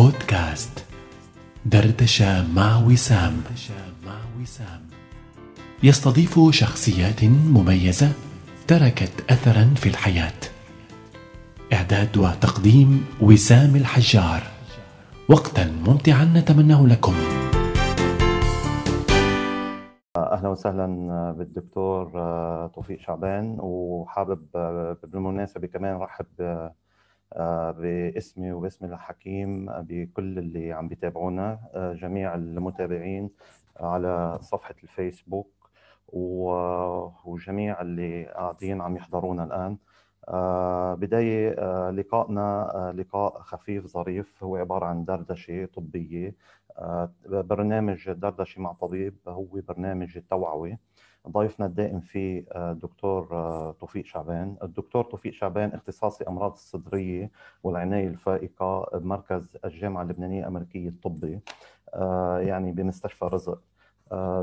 بودكاست دردشة مع وسام يستضيف شخصيات مميزة تركت أثرا في الحياة. إعداد وتقديم وسام الحجار. وقتا ممتعا نتمناه لكم. أهلا وسهلا بالدكتور توفيق شعبان وحابب بالمناسبة كمان رحب باسمي وباسم الحكيم بكل اللي عم بيتابعونا جميع المتابعين على صفحة الفيسبوك وجميع اللي قاعدين عم يحضرونا الآن. بداية لقائنا لقاء خفيف ظريف. هو عبارة عن دردشة طبية. برنامج دردشة مع طبيب هو برنامج التوعوي. ضيفنا الدائم فيه الدكتور توفيق شعبان. الدكتور توفيق شعبان اختصاصي أمراض الصدرية والعناية الفائقة بمركز الجامعة اللبنانية الأمريكية الطبي يعني بمستشفى رزق.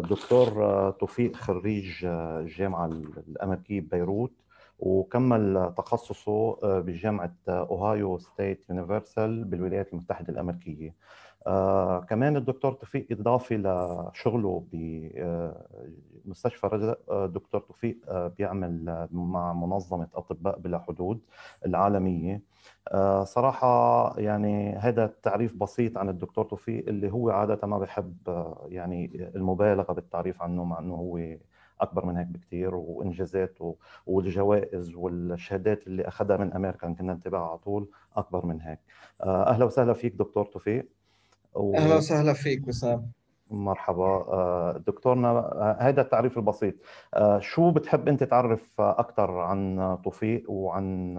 دكتور توفيق خريج الجامعة الأمريكية ببيروت وكمل تخصصه بجامعة أوهايو ستيت يونيفرسال بالولايات المتحدة الأمريكية. آه كمان الدكتور توفيق إضافي لشغله بمستشفى رزق دكتور توفيق بيعمل مع منظمة أطباء بلا حدود العالمية. آه صراحة يعني هذا التعريف بسيط عن الدكتور توفيق اللي هو عادة ما بحب يعني المبالغة بالتعريف عنه مع أنه هو أكبر من هيك بكثير وإنجازاته والجوائز والشهادات اللي أخذها من أمريكا كنا نتابعها على طول أكبر من هيك. أهلا وسهلا فيك دكتور توفيق. و... أهلا وسهلا فيك وسام. مرحبا. دكتورنا هذا التعريف البسيط. شو بتحب أنت تعرف أكثر عن توفيق وعن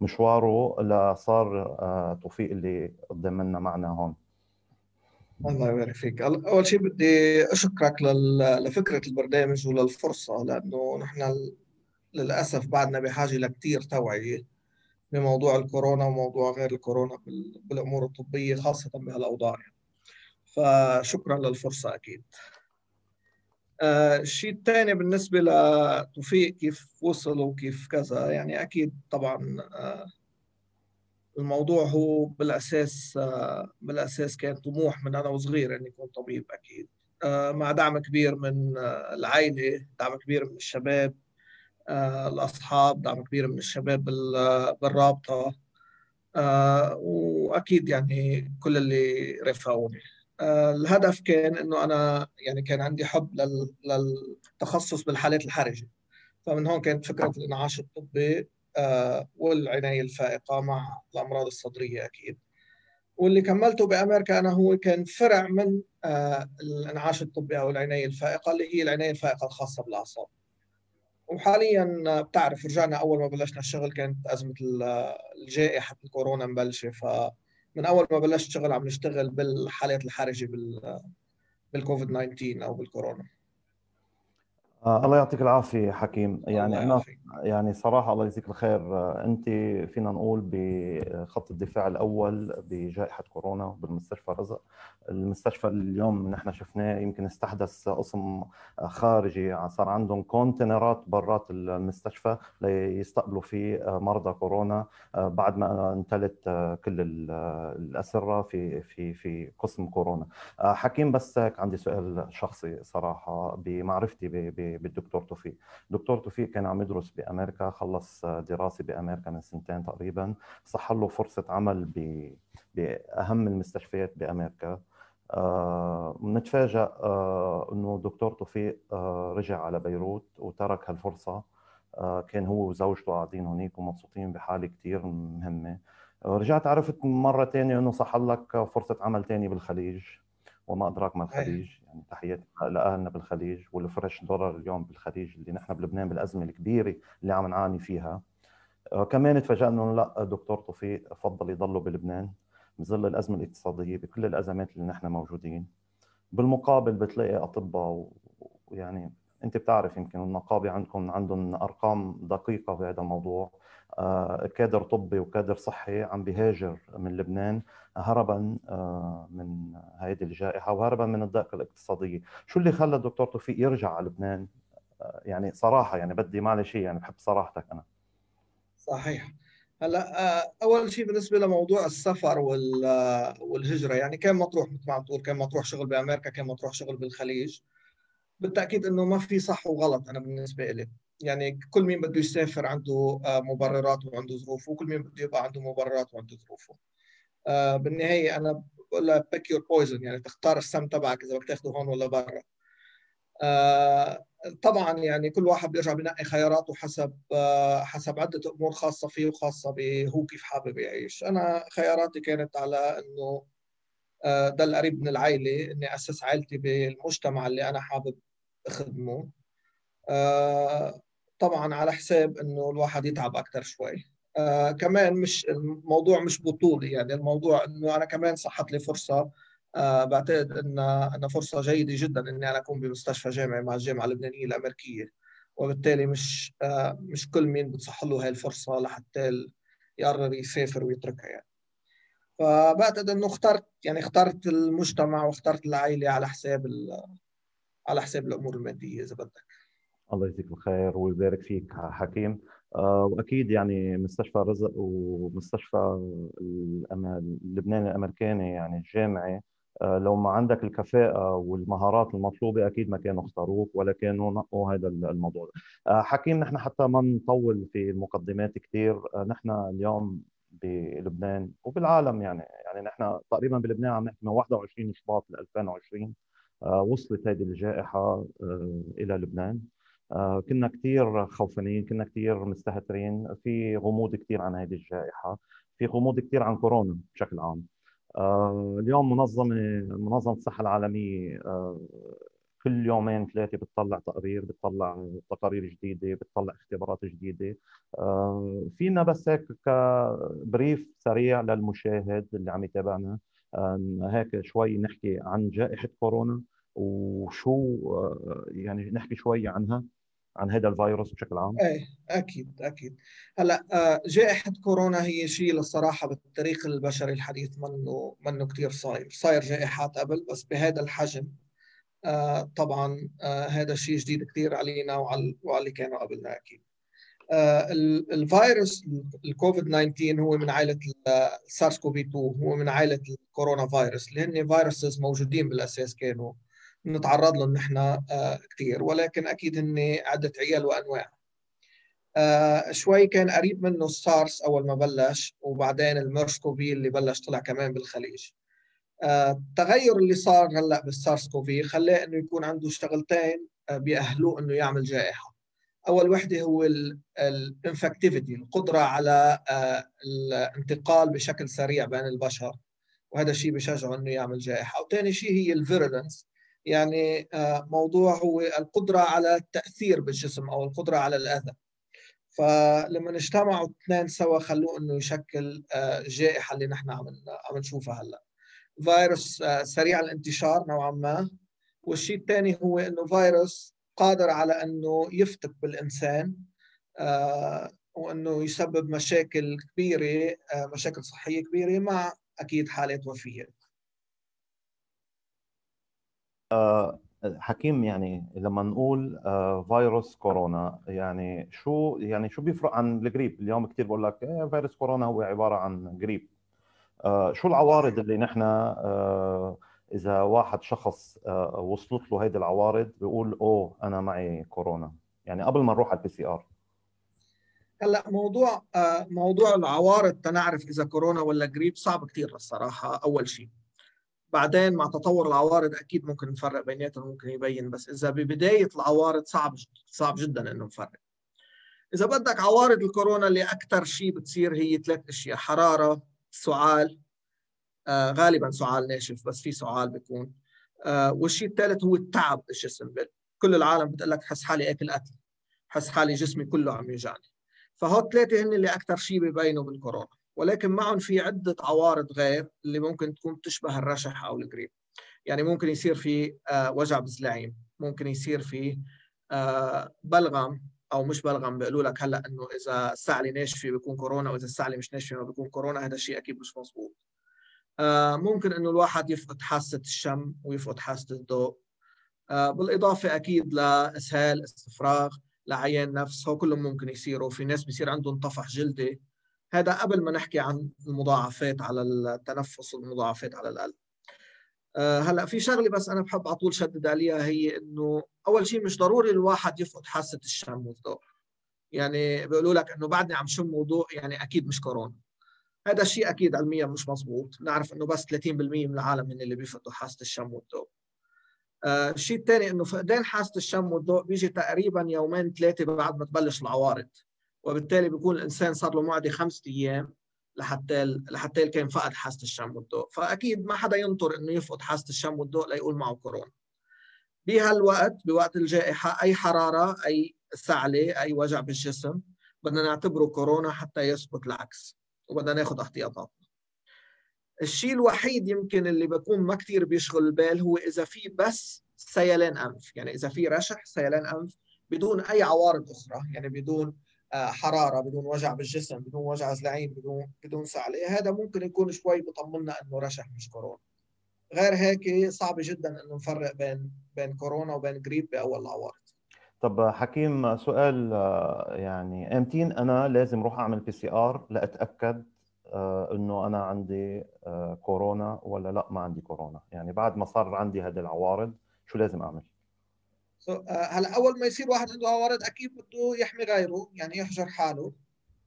مشواره لصار توفيق اللي قدامنا معنا هون؟ الله يبارك فيك. أول شيء بدي أشكرك لفكرة البرنامج وللفرصة لأنه نحن للأسف بعدنا بحاجة لكثير توعية بموضوع الكورونا وموضوع غير الكورونا بالأمور الطبية خاصة بهالأوضاع. فشكرا للفرصة أكيد. الشيء الثاني بالنسبة لتوفيق كيف وصل وكيف كذا يعني أكيد طبعا الموضوع هو بالأساس بالأساس كان طموح من أنا وصغير إني أكون طبيب أكيد. مع دعم كبير من العائلة دعم كبير من الشباب الأصحاب دعم كبير من الشباب بالرابطة. وأكيد يعني كل اللي رافقوني الهدف كان إنه أنا يعني كان عندي حب للتخصص بالحالات الحرجة. فمن هون كانت فكرة الانعاش الطبي والعناية الفائقة مع الأمراض الصدرية أكيد. واللي كملته بأمريكا أنا هو كان فرع من الإنعاش الطبي أو العناية الفائقة اللي هي العناية الفائقة الخاصة بالأعصاب. وحاليا بتعرف رجعنا أول ما بلشنا الشغل كانت أزمة الجائحة الكورونا مبلشة فمن أول ما بلشت شغل عم نشتغل بالحالات الحرجة بالكوفيد 19 أو بالكورونا. الله يعطيك العافية حكيم. يعني أنا يعني صراحة الله يجزيك الخير. أنت فينا نقول بخط الدفاع الأول بجائحة كورونا بالمستشفى رزق. المستشفى اليوم نحن شفناه يمكن استحدث قسم خارجي صار عندهم كونتينرات برات المستشفى ليستقبلوا فيه مرضى كورونا بعد ما انتلت كل الأسرة في في في قسم كورونا. حكيم بس هيك عندي سؤال شخصي صراحة بمعرفتي بالدكتور توفيق. دكتور توفيق كان عم يدرس بأمريكا خلص دراسة بأمريكا من سنتين تقريبا. صح له فرصة عمل بأهم المستشفيات بأمريكا. آه نتفاجأ آه إنه دكتور توفيق آه رجع على بيروت وترك هالفرصة. آه كان هو وزوجته قاعدين هنيك ومبسوطين بحالة كثير مهمة. رجعت عرفت مرة ثانية إنه صح لك فرصة عمل ثانية بالخليج. وما أدراك ما الخليج يعني تحياتي لأهلنا بالخليج والفريش دولار اليوم بالخليج اللي نحن بلبنان بالأزمة الكبيرة اللي عم نعاني فيها. كمان تفاجئنا إنه لا دكتور توفيق فضل يضلوا بلبنان بظل الأزمة الاقتصادية بكل الأزمات اللي نحن موجودين. بالمقابل بتلاقي أطباء ويعني أنت بتعرف يمكن النقابة عندكم عندهم أرقام دقيقة في هذا الموضوع. كادر طبي وكادر صحي عم بيهاجر من لبنان هربا من هذه الجائحة وهربا من الضائقه الاقتصاديه، شو اللي خلى الدكتور توفيق يرجع على لبنان؟ يعني صراحة يعني بدي معلش يعني بحب صراحتك أنا. صحيح هلأ آه، أول شيء بالنسبة لموضوع السفر والهجرة يعني كان مطروح مثل ما عم تقول كان مطروح شغل بأمريكا كان مطروح شغل بالخليج بالتأكيد إنه ما في صح وغلط أنا بالنسبة لي يعني كل مين بده يسافر عنده آه، مبررات وعنده ظروفه وكل مين بده يبقى عنده مبررات وعنده ظروفه. آه، بالنهاية أنا بقول لها pick your poison يعني تختار السم تبعك إذا بدك تاخذه هون ولا برا. آه، طبعا يعني كل واحد بيرجع بنقي خياراته حسب حسب عدة أمور خاصة فيه وخاصة بهو كيف حابب يعيش. أنا خياراتي كانت على إنه ده القريب من العائله إني أسس عائلتي بالمجتمع اللي أنا حابب اخدمه طبعا على حساب إنه الواحد يتعب أكثر شوي. آه كمان مش الموضوع مش بطولي يعني الموضوع إنه أنا كمان صحت لي فرصة. آه بعتقد إن ان فرصة جيدة جدا إني أنا أكون بمستشفى جامعي مع الجامعة اللبنانية الأمريكية. وبالتالي مش آه مش كل مين بتصح له هاي الفرصة لحتى يقرر يسافر ويتركها يعني. فبعتقد إنه اخترت يعني اخترت المجتمع واخترت العائله على حساب على حساب الأمور المادية إذا بدك. الله يجزيك الخير ويبارك فيك حكيم. آه، وأكيد يعني مستشفى رزق ومستشفى اللبناني الأمريكاني يعني الجامعي آه، لو ما عندك الكفاءة والمهارات المطلوبة أكيد ما كانوا اختاروك ولا كانوا نقوا هذا الموضوع. آه، حكيم نحن حتى ما نطول في المقدمات كثير نحن اليوم بلبنان وبالعالم يعني. يعني نحن تقريبا بلبنان عم نحكي من 21 شباط 2020 وصلت هذه الجائحة إلى لبنان. آه، كنا كثير خوفانين كنا كثير مستهترين. في غموض كثير عن هذه الجائحة في غموض كثير عن كورونا بشكل عام. آه، اليوم منظمة منظمة الصحة العالمية آه، كل يومين ثلاثة بتطلع تقرير بتطلع تقارير جديدة بتطلع اختبارات جديدة. فينا بس هيك كبريف سريع للمشاهد اللي عم يتابعنا. هيك شوي نحكي عن جائحة كورونا. وشو يعني نحكي شوي عنها عن هذا الفيروس بشكل عام؟ إيه أكيد أكيد هلأ آه، جائحة كورونا هي شيء للصراحة بالتاريخ البشري الحديث منه منه كثير صاير، صاير جائحات قبل بس بهذا الحجم آه، طبعا آه، هذا الشيء جديد كثير علينا وعلى اللي كانوا قبلنا أكيد. الفيروس الكوفيد 19 هو من عائلة السارس كوفي 2 هو من عائلة الكورونا فيروس اللي هن فيروسز موجودين بالأساس كانوا نتعرض لهم نحن آه، كثير ولكن أكيد هن عدة عيال وأنواع. آه، شوي كان قريب منه السارس أول ما بلش وبعدين ال MERS-CoV اللي بلش طلع كمان بالخليج. آه، التغير اللي صار هلأ بال SARS-CoV خلاه إنه يكون عنده شغلتين بيأهلوه إنه يعمل جائحة. أول وحدة هو ال infectivity القدرة على الانتقال بشكل سريع بين البشر. وهذا الشيء بشجعه إنه يعمل جائحة. وثاني شيء هي ال virulence يعني آه، موضوع هو القدرة على التأثير بالجسم أو القدرة على الأذى. فلما اجتمعوا اثنين سوا خلوه إنه يشكل آه، اللي نحن عم عم نشوفها هلأ. فيروس آه، سريع الانتشار نوعا ما. والشيء الثاني هو إنه فيروس قادر على إنه يفتك بالإنسان وإنه يسبب مشاكل كبيرة مشاكل صحية كبيرة مع أكيد حالات وفية. حكيم يعني لما نقول آه، فيروس كورونا يعني شو يعني شو بيفرق عن الجريب اليوم كثير بقول لك إيه فيروس كورونا هو عبارة عن جريب آه، شو العوارض اللي نحن آه، إذا واحد شخص وصلت له هيدي العوارض بيقول أوه أنا معي كورونا. يعني قبل ما نروح على ال PCR هلأ موضوع موضوع العوارض تنعرف إذا كورونا ولا جريب صعب كثير الصراحة أول شيء. بعدين مع تطور العوارض أكيد ممكن نفرق بيناتهم ممكن يبين بس إذا ببداية العوارض صعب صعب جدا إنه نفرق. إذا بدك عوارض الكورونا اللي أكثر شيء بتصير هي ثلاث أشياء حرارة سعال آه غالبا سعال ناشف بس في سعال بيكون. آه والشيء الثالث هو التعب بالجسم كل العالم بتقول لك حس حالي أكل قتل حس حالي جسمي كله عم يوجعني. فهو الثلاثه هن اللي أكثر شيء ببينوا بالكورونا. ولكن معهم في عدة عوارض غير اللي ممكن تكون تشبه الرشح أو الجريب يعني ممكن يصير في آه، وجع بالزلاعين ممكن يصير في آه، بلغم أو مش بلغم بيقولوا لك هلأ إنه إذا السعله ناشفة بيكون كورونا وإذا السعله مش ناشفة ما بيكون كورونا هذا الشيء أكيد مش مضبوط آه، ممكن إنه الواحد يفقد حاسة الشم ويفقد حاسة الضوء. بالإضافة أكيد لإسهال استفراغ لعيان نفس هو كلهم ممكن يصيروا. في ناس بيصير عندهم طفح جلدي هذا قبل ما نحكي عن المضاعفات على التنفس والمضاعفات على القلب. آه، هلأ في شغلة بس أنا بحب على طول شدد عليها هي إنه أول شيء مش ضروري الواحد يفقد حاسة الشم والذوق يعني بيقولوا لك إنه بعدني عم شم وضوء يعني أكيد مش كورونا. هذا الشيء أكيد علميا مش مزبوط. نعرف إنه بس 30% من العالم من اللي بيفقدوا حاسة الشم والذوق آه الشيء الثاني إنه فقدان حاسة الشم والذوق بيجي تقريبا يومين ثلاثة بعد ما تبلش العوارض. وبالتالي بيكون الإنسان صار له معدي خمسة أيام لحتى لحتى كان فقد حاسة الشم والذوق فأكيد ما حدا ينطر إنه يفقد حاسة الشم والذوق ليقول معه كورونا. بهالوقت بوقت الجائحة أي حرارة أي سعله أي وجع بالجسم بدنا نعتبره كورونا حتى يثبت العكس وبدنا ناخذ احتياطاتنا الشيء الوحيد يمكن اللي بكون ما كثير بيشغل البال هو إذا في بس سيلان أنف. يعني إذا في رشح سيلان أنف بدون أي عوارض أخرى. يعني بدون حرارة بدون وجع بالجسم بدون وجع زلعين بدون بدون سعله هذا ممكن يكون شوي بطمنا إنه رشح مش كورونا. غير هيك صعب جدا إنه نفرق بين بين كورونا وبين جريب بأول العوارض طب حكيم سؤال آه، يعني امتين أنا لازم أروح أعمل PCR لأتأكد آه، إنه أنا عندي كورونا ولا لا ما عندي كورونا. يعني بعد ما صار عندي هذه العوارض شو لازم أعمل؟ آه، هلا أول ما يصير واحد عنده عوارض أكيد بده يحمي غيره يعني يحجر حاله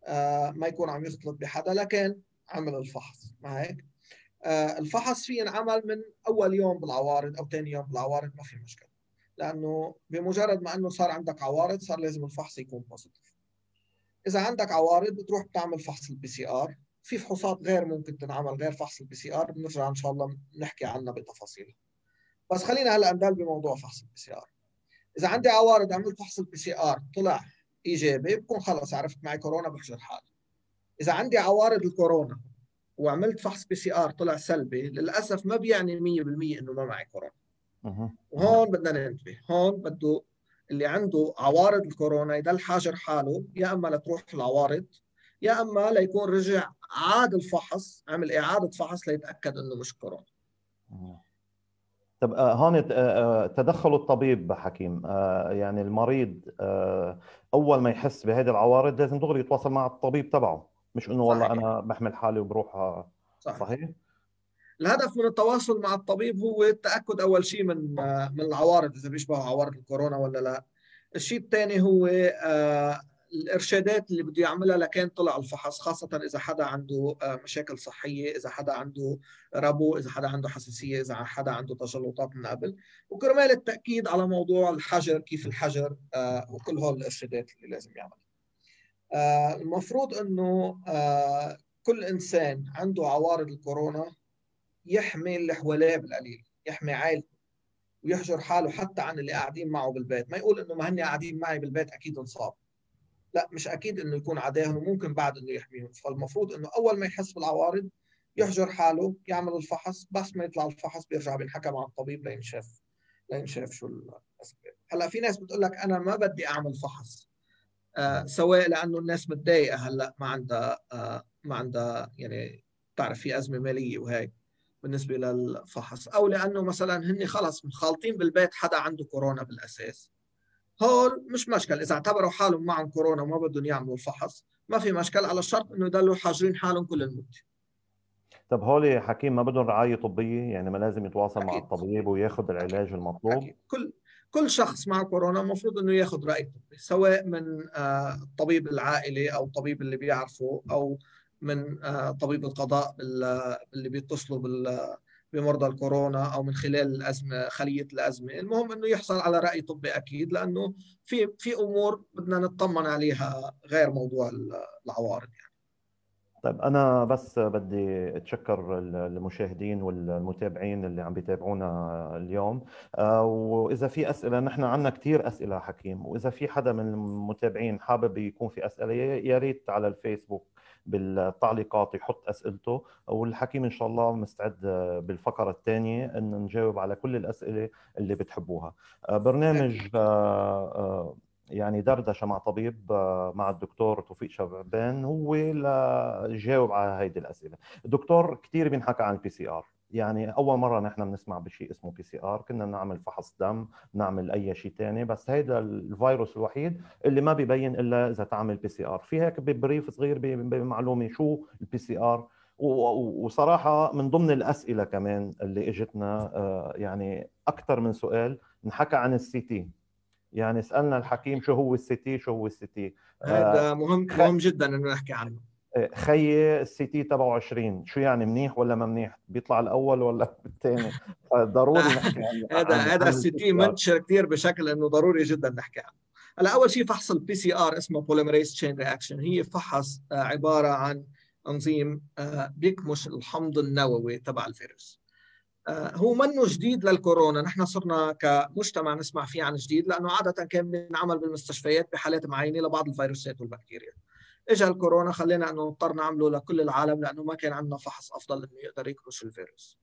آه، ما يكون عم يختلط بحدا لكن عمل الفحص ما هيك؟ آه، الفحص فيه ينعمل من أول يوم بالعوارض أو ثاني يوم بالعوارض ما في مشكلة لأنه بمجرد ما إنه صار عندك عوارض صار لازم الفحص يكون positive إذا عندك عوارض بتروح بتعمل فحص ال PCR في فحوصات غير ممكن تنعمل غير فحص ال PCR بنرجع إن شاء الله نحكي عنها بتفاصيلها. بس خلينا هلأ ندل بموضوع فحص ال PCR إذا عندي عوارض عملت فحص ال PCR طلع ايجابي بكون خلص عرفت معي كورونا بحجر حالي إذا عندي عوارض الكورونا وعملت فحص PCR طلع سلبي للأسف ما بيعني 100% إنه ما معي كورونا. وهون بدنا ننتبه. هون بده اللي عنده عوارض الكورونا يضل حاجر حاله يا إما لتروح العوارض يا إما ليكون رجع عاد الفحص عمل إعادة فحص ليتأكد إنه مش كورونا. طب آه، هون آه، آه، تدخل الطبيب حكيم يعني المريض أول ما يحس بهذه العوارض لازم دغري يتواصل مع الطبيب تبعه. مش إنه والله أنا بحمل حالي وبروح صحيح, صحيح؟ الهدف من التواصل مع الطبيب هو التأكد أول شيء من من العوارض إذا بيشبهوا عوارض الكورونا ولا لا. الشيء الثاني هو الإرشادات اللي بده يعملها لكان طلع الفحص خاصة إذا حدا عنده آه، مشاكل صحية إذا حدا عنده ربو إذا حدا عنده حساسية إذا حدا عنده تجلطات من قبل. وكرمال التأكيد على موضوع الحجر كيف الحجر آه، وكل هول الإرشادات اللي لازم يعملها. آه، المفروض إنه كل إنسان عنده عوارض الكورونا يحمي اللي حواليه بالقليل يحمي عائلته ويحجر حاله حتى عن اللي قاعدين معه بالبيت. ما يقول إنه ما هني قاعدين معي بالبيت أكيد انصاب. لا مش أكيد إنه يكون عداهم وممكن بعد إنه يحميهم. فالمفروض إنه أول ما يحس بالعوارض يحجر حاله يعمل الفحص. بس ما يطلع الفحص بيرجع بينحكى مع الطبيب لينشاف لينشاف شو الاسباب هلأ في ناس بتقول لك أنا ما بدي أعمل فحص آه سواء لأنه الناس متضايقة هلأ ما عندها آه ما عندها يعني بتعرف في أزمة مالية وهيك بالنسبة للفحص. أو لأنه مثلا هن خلص مخالطين بالبيت حدا عنده كورونا بالأساس. هول مش مشكل إذا اعتبروا حالهم معهم كورونا وما بدهم يعملوا الفحص ما في مشكل على شرط إنه يضلوا حاجرين حالهم كل المدة طب هول حكيم ما بدهم رعاية طبية يعني ما لازم يتواصل أكيد. مع الطبيب وياخذ العلاج المطلوب أكيد. كل كل شخص مع كورونا المفروض إنه ياخذ راي طبي سواء من آه، الطبيب العائلي أو الطبيب اللي بيعرفه أو من آه، طبيب القضاء اللي بيتصلوا بمرضى الكورونا أو من خلال الأزمة خلية الأزمة، المهم إنه يحصل على رأي طبي أكيد لأنه في في أمور بدنا نطمن عليها غير موضوع العوارض يعني. طيب أنا بس بدي أتشكر المشاهدين والمتابعين اللي عم بيتابعونا اليوم. آه، وإذا في أسئلة نحن عندنا كثير أسئلة حكيم. وإذا في حدا من المتابعين حابب يكون في أسئلة يا ريت على الفيسبوك بالتعليقات يحط أسئلته. والحكيم إن شاء الله مستعد بالفقرة الثانية أن نجاوب على كل الأسئلة اللي بتحبوها. آه، برنامج آه، آه، يعني دردشة مع طبيب مع الدكتور توفيق شعبان هو ليجاوب على هيدي الأسئلة. الدكتور كثير بينحكى عن ال PCR يعني أول مرة نحن بنسمع بشيء اسمه PCR كنا بنعمل فحص دم نعمل أي شيء ثاني بس هيدا الفيروس الوحيد اللي ما بيبين إلا إذا تعمل PCR في هيك ب brief صغير بمعلومة شو ال PCR وصراحة من ضمن الأسئلة كمان اللي إجتنا آه، يعني أكثر من سؤال انحكى عن ال CT. يعني سألنا الحكيم شو هو ال CT شو هو ال CT؟ هذا مهم مهم جدا إنه نحكي عنه. خيي ال CT تبعه 20 شو يعني منيح ولا ما منيح؟ بيطلع الأول ولا الثاني؟ ضروري نحكي عنه. هذا هذا ال CT منتشر كثير بشكل إنه ضروري جدا نحكي عنه. هلا أول شيء فحص ال PCR اسمه polymerase chain reaction هي فحص آه، عبارة عن انزيم آه، بيكمش الحمض النووي تبع الفيروس. آه، هو منه جديد للكورونا. نحن صرنا كمجتمع نسمع فيه عن جديد لأنه عادة كان بنعمل بالمستشفيات بحالات معينة لبعض الفيروسات والبكتيريا. اجى الكورونا خلينا أنه نضطر نعمله لكل العالم لأنه ما كان عندنا فحص أفضل إنه يقدر يكمش الفيروس.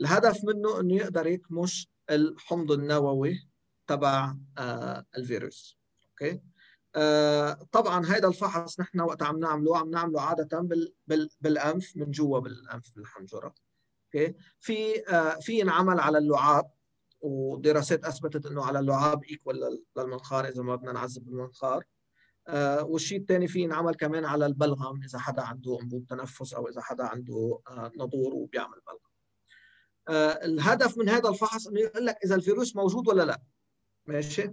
الهدف منه إنه يقدر يكمش الحمض النووي تبع آه الفيروس. أوكي؟ آه طبعا هذا الفحص نحن وقت عم نعمله عم نعمله عادة بال بال بالأنف من جوا بالأنف بالحنجرة. أوكي؟ في آه في ينعمل على اللعاب ودراسات أثبتت إنه على اللعاب equal للمنخار إذا ما بدنا نعذب المنخار. والشيء الثاني في ينعمل كمان على البلغم إذا حدا عنده انبوب تنفس أو إذا حدا عنده آه نضور وبيعمل بلغم آه الهدف من هذا الفحص إنه يقول لك إذا الفيروس موجود ولا لا ماشي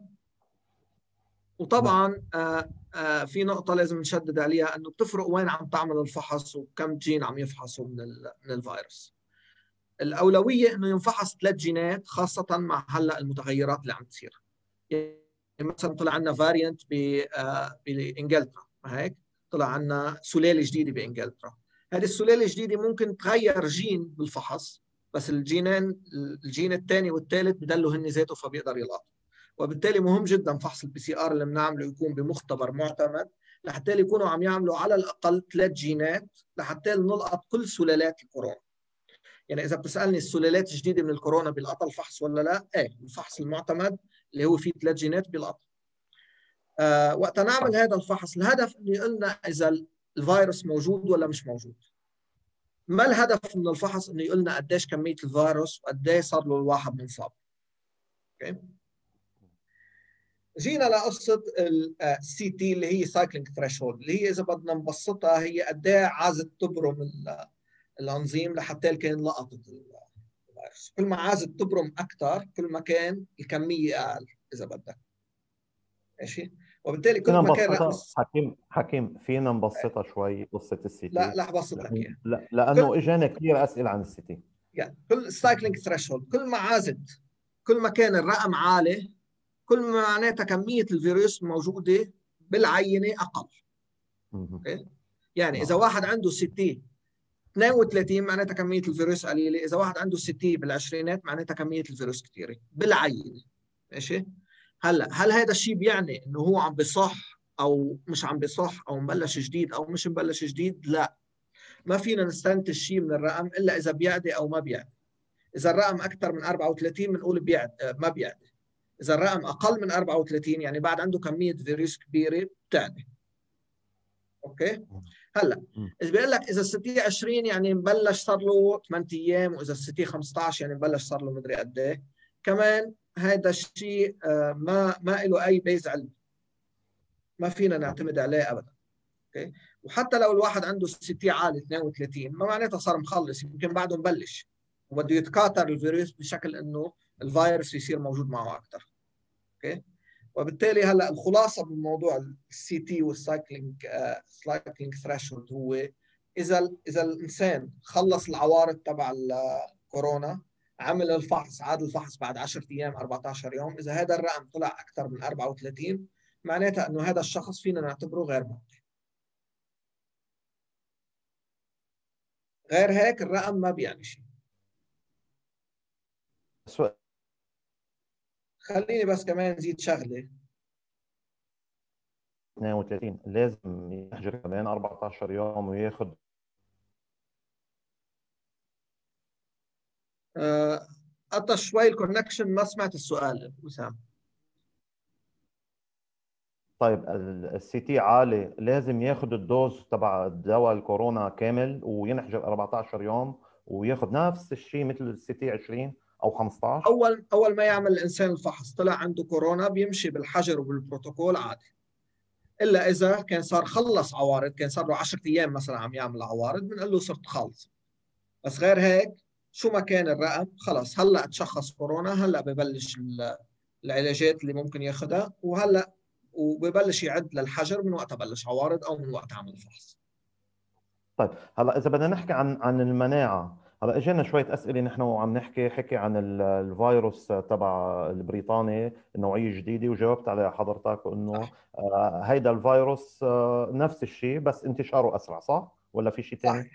وطبعا آه آه في نقطة لازم نشدد عليها إنه بتفرق وين عم تعمل الفحص وكم جين عم يفحصوا من من الفيروس. الأولوية إنه ينفحص ثلاث جينات خاصة مع هلأ المتغيرات اللي عم تصير. يعني مثلا طلع عندنا variant آه، بإنجلترا ما هيك؟ طلع عندنا سلالة جديدة بإنجلترا. هذه السلالة الجديدة ممكن تغير جين بالفحص بس الجينين الجين الثاني والثالث بضلوا هن ذاته فبيقدر يلقط. وبالتالي مهم جدا فحص ال PCR اللي بنعمله يكون بمختبر معتمد لحتى يكونوا عم يعملوا على الأقل ثلاث جينات لحتى نلقط كل سلالات الكورونا يعني إذا بتسألني السلالات الجديدة من الكورونا بيلقطها الفحص ولا لا؟ إيه الفحص المعتمد اللي هو فيه ثلاث جينات بيلقط آه وقت نعمل هذا الفحص الهدف انه يقول لنا إذا الفيروس موجود ولا مش موجود. ما الهدف من الفحص؟ إنه يقول لنا قديش كمية الفيروس وقديش صار له الواحد منصاب أوكي؟ جينا لقصة ال CT اللي هي cycling threshold اللي هي إذا بدنا نبسطها هي قد إيه عازت تبرم الانزيم لحتى كان لقطت. كل ما عازت تبرم أكثر كل ما كان الكمية أقل إذا بدك. ماشي؟ وبالتالي كل ما كان رأس حكيم حكيم فينا نبسطها شوي قصة ال CT لا لا بسط لك إياها. لا لأنه اجانا كثير أسئلة عن ال CT يعني كل ال cycling threshold كل ما عازت كل ما كان الرقم عالي كل ما معناتها كمية الفيروس موجودة بالعينة أقل. أوكي؟ يعني إذا واحد عنده 60 32 معناتها كمية الفيروس قليلة. إذا واحد عنده 60 بالعشرينات معناتها كمية الفيروس كثيره بالعينة. ماشي؟ هلأ هل هذا الشيء بيعني إنه هو عم بصح أو مش عم بصح أو مبلش جديد أو مش مبلش جديد؟ لا. ما فينا نستنتج شيء من الرقم إلا إذا بيعدي أو ما بيعدي. إذا الرقم أكثر من 34 بنقول بيعد ما بيعدي. إذا الرقم أقل من 34 يعني بعد عنده كمية فيروس كبيرة بتعني أوكي؟ هلأ إذا بيقول لك إذا ال CT 20 يعني مبلش صار له 8 أيام وإذا ال CT 15 يعني مبلش صار له مدري قد إيه. كمان هذا الشيء آه، ما ما له أي base علمي ما فينا نعتمد عليه ابدا. أوكي؟ وحتى لو الواحد عنده ال CT عالي 32 ما معناتها صار مخلص يمكن بعده مبلش وبده يتكاثر الفيروس بشكل إنه الفيروس يصير موجود معه أكثر أوكي؟ وبالتالي هلا الخلاصة من موضوع ال CT وال cycling cycling threshold هو إذا إذا الإنسان خلص العوارض تبع الكورونا عمل الفحص عاد الفحص بعد 10 أيام 14 يوم إذا هذا الرقم طلع أكثر من 34 معناتها إنه هذا الشخص فينا نعتبره غير معطي غير هيك الرقم ما بيعني شيء. خليني بس كمان نزيد شغله 32 لازم يحجر كمان 14 يوم وياخذ آه، قطع شوي ال connection ما سمعت السؤال وسام. طيب ال CT عالي لازم ياخذ ال dose تبع دواء الكورونا كامل وينحجر 14 يوم وياخذ نفس الشيء مثل ال CT 20 أو 15 أول أول ما يعمل الإنسان الفحص طلع عنده كورونا بيمشي بالحجر وبالبروتوكول عادي. إلا إذا كان صار خلص عوارض كان صار له 10 أيام مثلا عم يعمل عوارض بنقول له صرت خالص بس غير هيك شو ما كان الرقم خلص. هلأ تشخص كورونا هلأ ببلش العلاجات اللي ممكن ياخذها وهلأ وببلش يعد للحجر من وقت بلش عوارض أو من وقت عمل الفحص طيب هلأ إذا بدنا نحكي عن عن المناعة هلا إجينا شوية أسئلة نحن وعم نحكي حكي عن الفيروس تبع البريطاني نوعيه جديده وجاوبت على حضرتك إنه آه، هيدا الفيروس آه، نفس الشيء بس انتشاره أسرع صح؟ ولا في شيء ثاني؟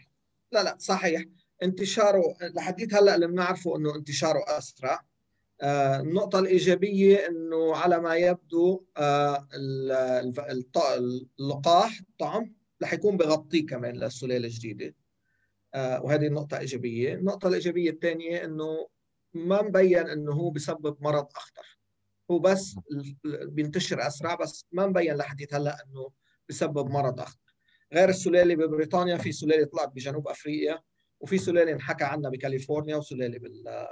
لا لا صحيح. انتشاره لحديت هلأ اللي بنعرفه إنه انتشاره أسرع. آه، النقطة الإيجابية أنه على ما يبدو اللقاح الطعم رح يكون بغطيه كمان للسلالة الجديدة. وهذه النقطة إيجابية. النقطة الإيجابية الثانية أنه ما مبين أنه هو بسبب مرض أخطر. هو بس بينتشر أسرع بس ما مبين لحد هلأ أنه بسبب مرض أخطر. غير السلالة ببريطانيا في سلالة طلعت بجنوب أفريقيا وفي سلالة انحكى عنها بكاليفورنيا وسلالة بال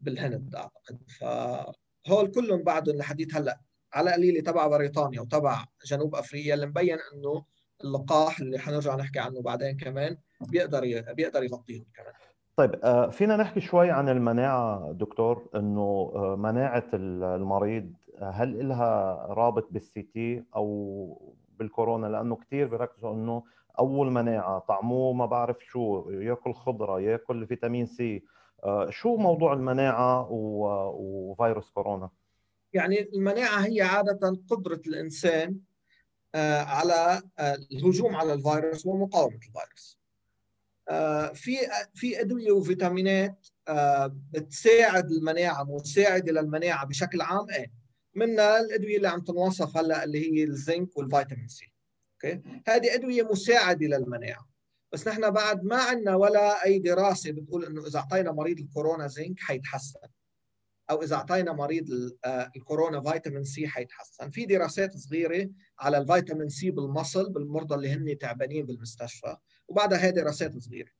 بالهند أعتقد. فهول كلهم بعدهم لحديت هلأ. على قليلة تبع بريطانيا وتبع جنوب أفريقيا اللي مبين أنه اللقاح اللي حنرجع نحكي عنه بعدين كمان بيقدر بيقدر يغطيهم كمان طيب آه، فينا نحكي شوي عن المناعة دكتور إنه آه، مناعة المريض هل لها رابط بال CT أو بالكورونا لأنه كثير بيركزوا إنه أول مناعة طعموه ما بعرف شو يأكل خضرة يأكل فيتامين سي آه، شو موضوع المناعة وفيروس كورونا؟ يعني المناعة هي عادة قدرة الإنسان على الهجوم على الفيروس ومقاومة الفيروس. آه، في في أدوية وفيتامينات آه، بتساعد المناعة مساعده للمناعه بشكل عام إيه منها الأدوية اللي عم تنوصف هلأ اللي هي الزنك والفيتامين سي. أوكي؟ هذه أدوية مساعدة للمناعه بس نحن بعد ما عندنا ولا أي دراسة بتقول إنه إذا أعطينا مريض الكورونا زنك حيتحسن. أو إذا أعطينا مريض آه، الكورونا فيتامين سي حيتحسن. في دراسات صغيرة على الفيتامين سي بالمصل بالمرضى اللي هن تعبانين بالمستشفى وبعدها هي دراسات صغيرة.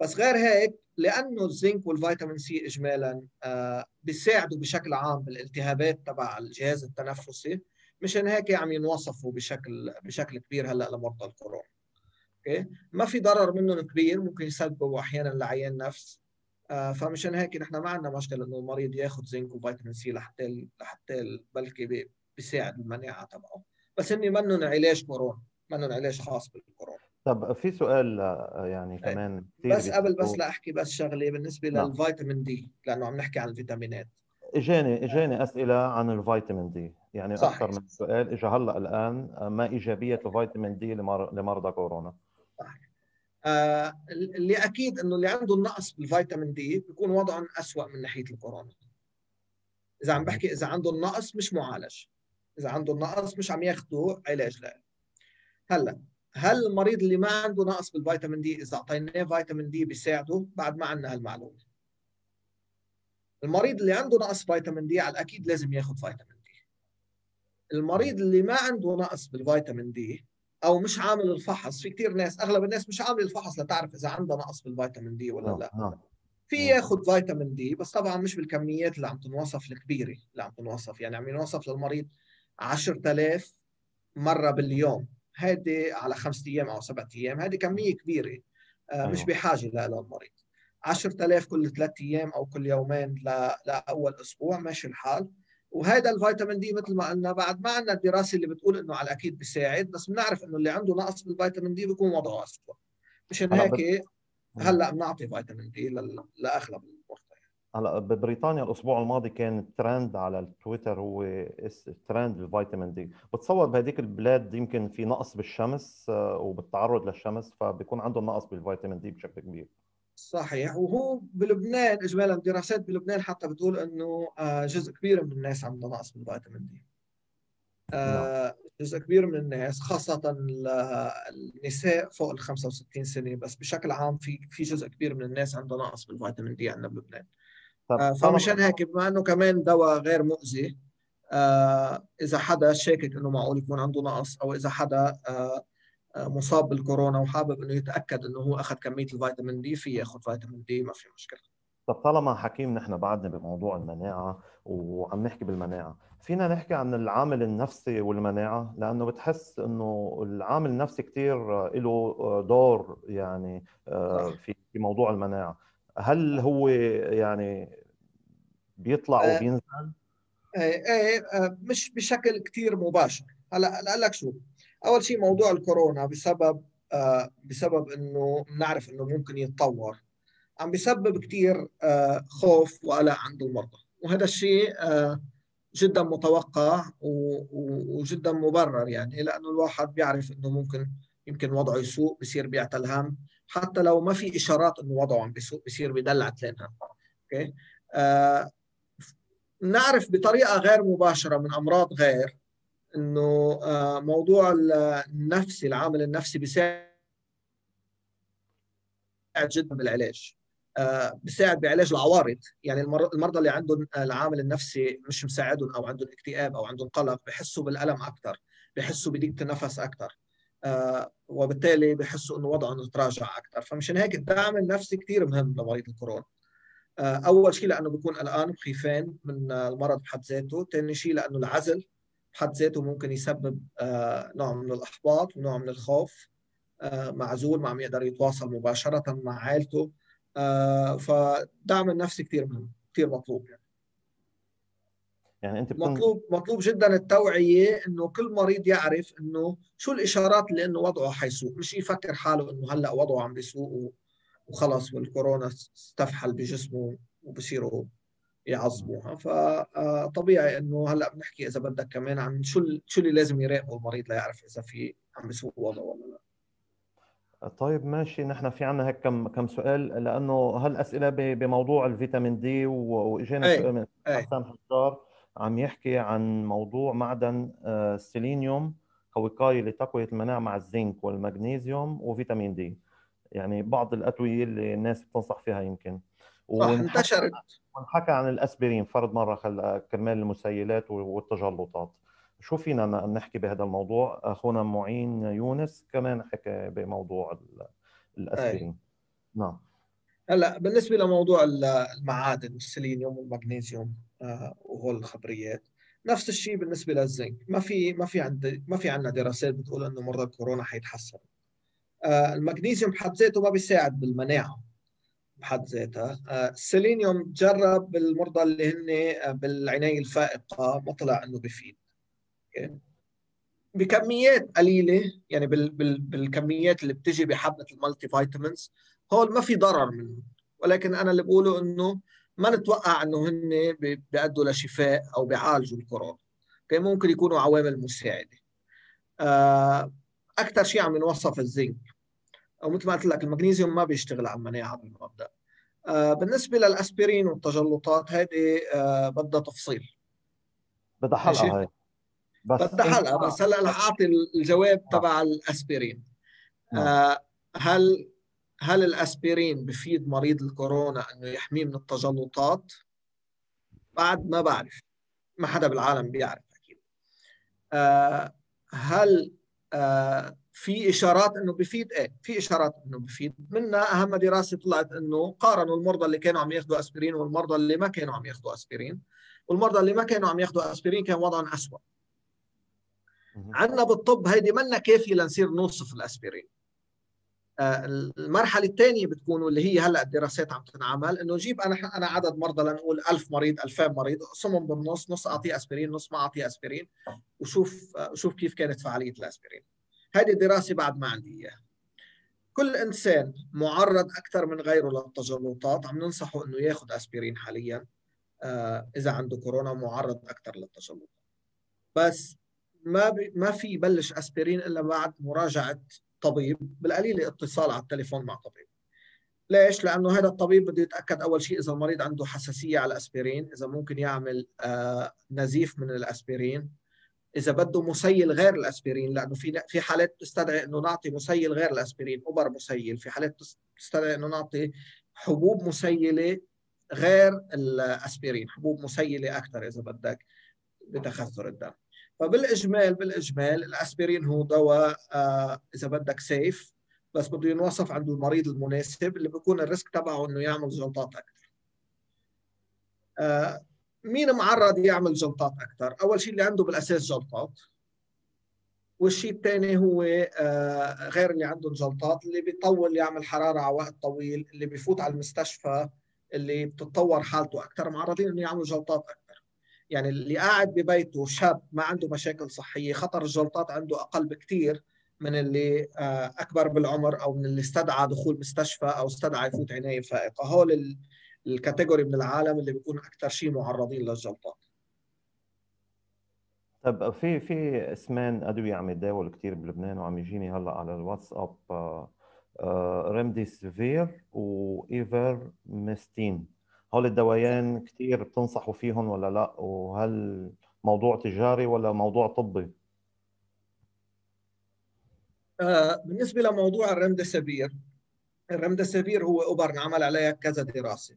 بس غير هيك لأنه الزنك والفيتامين سي اجمالا آه، بيساعدوا بشكل عام بالالتهابات تبع الجهاز التنفسي مشان هيك عم ينوصفوا بشكل بشكل كبير هلأ لمرضى الكورونا. أوكي؟ ما في ضرر منهم كبير ممكن يسببوا أحيانا لعيان نفس فمشان هيك نحن ما عندنا مشكلة إنه المريض ياخذ زنك وفيتامين سي لحتى لحتى بلكي بيساعد المناعة تبعه. بس هن منهم علاج كورونا منهم علاج خاص بالكورونا. طب في سؤال آه، يعني إيه. كمان بس قبل بس لأحكي بس شغلة بالنسبة نعم. للفيتامين دي لأنه عم نحكي عن الفيتامينات. إجاني إجاني أسئلة عن الفيتامين دي. يعني صحيح. أكثر من سؤال اجى هلأ الآن آه، ما إيجابية الفيتامين دي لمرضى كورونا؟ صحيح. آه اللي أكيد إنه اللي عنده النقص بالفيتامين دي بيكون وضعهم اسوء من ناحية الكورونا. إذا عم بحكي إذا عنده النقص مش معالج. إذا عنده النقص مش عم ياخذوا علاج له هلأ هل المريض اللي ما عنده نقص بالفيتامين دي إذا أعطيناه فيتامين دي بيساعده؟ بعد ما عندنا هالمعلومة. المريض اللي عنده نقص فيتامين دي على الأكيد لازم ياخذ فيتامين دي. المريض اللي ما عنده نقص بالفيتامين دي أو مش عامل الفحص. في كثير ناس أغلب الناس مش عامل الفحص لتعرف إذا عنده نقص بالفيتامين دي ولا لأ. في ياخذ فيتامين دي بس طبعا مش بالكميات اللي عم تنوصف الكبيره اللي عم تنوصف. يعني عم ينوصف للمريض 10000 مرة باليوم. هذه على خمسة أيام أو سبعة أيام. هذه كمية كبيرة آه، مش. بحاجة لها للمريض 10000 كل ثلاث أيام أو كل يومين لأول أسبوع ماشي الحال. وهذا الفيتامين دي مثل ما قلنا بعد ما عندنا الدراسة اللي بتقول إنه على الاكيد بيساعد بس بنعرف إنه اللي عنده نقص بالفيتامين دي بيكون وضعه اسوء مشان هيك هلأ بنعطي فيتامين دي لأغلب هلأ ببريطانيا الأسبوع الماضي كان ترند على التويتر هو ترند الفيتامين دي. بتصور بهذيك البلاد يمكن في نقص بالشمس آه، وبالتعرض للشمس فبيكون عندهم نقص بالفيتامين دي بشكل كبير. صحيح. وهو بلبنان اجمالا دراسات بلبنان حتى بتقول إنه آه، جزء كبير من الناس عنده نقص بالفيتامين دي. آه، نعم. جزء كبير من الناس خاصة النساء فوق ال 65 سنة بس بشكل عام في في جزء كبير من الناس عنده نقص بالفيتامين دي عندنا بلبنان. آه، فمشان هيك بما إنه كمان دواء غير مؤذي آه، إذا حدا شاكك إنه معقول يكون عنده نقص أو إذا حدا آه، مصاب بالكورونا وحابب إنه يتأكد إنه هو أخذ كمية الفيتامين دي في ياخذ فيتامين دي ما في مشكلة. طب طالما حكيم نحن بعدنا بموضوع المناعة وعم نحكي بالمناعة فينا نحكي عن العامل النفسي والمناعة؟ لأنه بتحس إنه العامل النفسي كثير له دور يعني آه، في في موضوع المناعة. هل هو يعني بيطلع آه، وبينزل إيه إيه آه، مش بشكل كثير مباشر. هلا هلا لك شو أول شيء موضوع الكورونا بسبب بسبب إنه بنعرف إنه ممكن يتطور. عم بيسبب كثير خوف وقلق عند المرضى. وهذا الشيء جدا متوقع وجدا مبرر يعني لأنه الواحد بيعرف إنه ممكن يمكن وضعه يسوء بصير بيعتل هم. حتى لو ما في إشارات إنه وضعه عم بيسوء بصير بدلع تلين هم. أوكي؟ آه نعرف بطريقة غير مباشرة من أمراض غير إنه آه موضوع النفسي العامل النفسي بيساعد جدا بالعلاج. آه، بيساعد بعلاج العوارض. يعني المرضى اللي عندهم العامل النفسي مش مساعدهم أو عندهم اكتئاب أو عندهم قلق بحسوا بالألم أكثر بحسوا بضيقة النفس أكثر آه، وبالتالي بحسوا إنه وضعهم تراجع أكثر فمشان هيك الدعم النفسي كثير مهم لمريض الكورونا. آه، أول شيء لأنه بيكون قلقان وخيفان من المرض بحد ذاته. ثاني شيء لأنه العزل بحد ذاته ممكن يسبب نوع من الإحباط ونوع من الخوف معزول ما عم يقدر يتواصل مباشرة مع عائلته. آه، فالدعم النفسي كثير مهم كثير مطلوب يعني. يعني أنت بكون... مطلوب مطلوب جدا التوعية إنه كل مريض يعرف إنه شو الإشارات اللي إنه وضعه حيسوء. مش يفكر حاله إنه هلأ وضعه عم بيسوء وخلص والكورونا استفحل بجسمه وبصيروا يعظموها. فطبيعي إنه هلأ بنحكي إذا بدك كمان عن شو شو اللي لازم يراقبه المريض ليعرف إذا في عم بيسوء وضعه ولا لا. طيب ماشي. نحن في عنا هيك كم كم سؤال لأنه هالأسئلة بموضوع الفيتامين دي واجانا سؤال من حسن حجار عم يحكي عن موضوع معدن آه، السيلينيوم كوقايه لتقوية المناعة مع الزنك والمغنيسيوم وفيتامين دي. يعني بعض الأدوية اللي الناس بتنصح فيها يمكن. صح انتشرت. ونحكى عن الأسبرين فرض مرة كرمال المسيلات والتجلطات. شو فينا نحكي بهذا الموضوع؟ أخونا معين يونس كمان حكى بموضوع الأسبرين. نعم. هلأ بالنسبة لموضوع المعادن السيلينيوم والمغنيسيوم آه، وهول الخبريات نفس الشيء بالنسبة للزنك. ما في ما في عند ما في عندنا دراسات بتقول إنه مرضى الكورونا حيتحسن. آه، المغنيسيوم بحد ذاته ما بيساعد بالمناعة. بحد ذاتها. آه، السيلينيوم جرب بالمرضى اللي هن بالعناية الفائقة ما طلع إنه بفيد. بكميات قليلة يعني بال بال بالكميات اللي بتجي بحبة ال multivitamins هول ما في ضرر منهم. ولكن أنا اللي بقوله إنه ما نتوقع إنه هن بيأدوا لشفاء أو بيعالجوا الكورونا. كان ممكن يكونوا عوامل مساعدة. آه، أكثر شيء عم ينوصف الزنك. أو مثل ما قلت لك المغنيسيوم ما بيشتغل على المناعة بالمبدا آه، بالنسبة للأسبرين والتجلطات هذه آه، بدها تفصيل. بدها حلقة هاي. بس بدها حلقة بس هلأ رح أعطي الجواب آه. تبع الأسبرين. آه هل هل الأسبرين بفيد مريض الكورونا إنه يحميه من التجلطات؟ بعد ما بعرف. ما حدا بالعالم بيعرف أكيد. آه هل آه في إشارات إنه بفيد إيه؟ في إشارات إنه بفيد. منها أهم دراسة طلعت إنه قارنوا المرضى اللي كانوا عم ياخذوا أسبرين والمرضى اللي ما كانوا عم ياخذوا أسبرين. والمرضى اللي ما كانوا عم ياخذوا أسبرين كان وضعهم اسوء عندنا بالطب هيدي منا كافيه لنصير نوصف الأسبرين. آه، المرحلة الثانية بتكون واللي هي هلأ الدراسات عم تنعمل إنه جيب أنا أنا عدد مرضى لنقول 1000 مريض 2000 مريض اقسمهم بالنص نص أعطيه أسبرين نص ما أعطيه أسبرين وشوف آه، شوف كيف كانت فعالية الأسبرين. هذه الدراسه بعد ما عندي إياها. كل إنسان معرض أكثر من غيره للتجلطات عم ننصحه إنه ياخذ أسبرين حاليا آه، إذا عنده كورونا معرض أكثر للتجلطات. بس ما بي ما في يبلش أسبرين إلا بعد مراجعة طبيب بالقليل اتصال على التليفون مع طبيب. ليش؟ لأنه هذا الطبيب بده يتأكد أول شيء إذا المريض عنده حساسية على الأسبرين، إذا ممكن يعمل آه نزيف من الأسبرين، إذا بده مسيل غير الأسبرين لأنه في في حالات تستدعي إنه نعطي مسيل غير الأسبرين، أوبر مسيل، في حالات تستدعي إنه نعطي حبوب مسيلة غير الأسبرين، حبوب مسيلة أكثر إذا بدك بتخثر الدم. فبالإجمال بالإجمال الأسبرين هو دواء آه إذا بدك safe بس بده ينوصف عند المريض المناسب اللي بيكون ال risk تبعه إنه يعمل جلطات أكثر آه مين معرض يعمل جلطات أكثر أول شيء اللي عنده بالأساس جلطات والشيء الثاني هو آه غير اللي عندهم جلطات اللي بيطول يعمل حرارة على وقت طويل اللي بيفوت على المستشفى اللي بتتطور حالته أكثر معرضين إنه يعملوا جلطات أكثر يعني اللي قاعد ببيته شاب ما عنده مشاكل صحية خطر الجلطات عنده أقل بكثير من اللي آه، أكبر بالعمر أو من اللي استدعى دخول مستشفى أو استدعى يفوت عناية فائقة. هول ال category من العالم اللي بيكون أكثر شيء معرضين للجلطات طب في في اسمين أدوية عم يتداول كثير بلبنان وعم يجيني هلأ على الواتساب ريمديسيفير وإيفرمكتين. هول الدوايين كثير بتنصحوا فيهم ولا لأ؟ وهل موضوع تجاري ولا موضوع طبي؟ آه، بالنسبة لموضوع الرمدسفير الرمدسفير هو أوبر انعمل عليها كذا دراسة.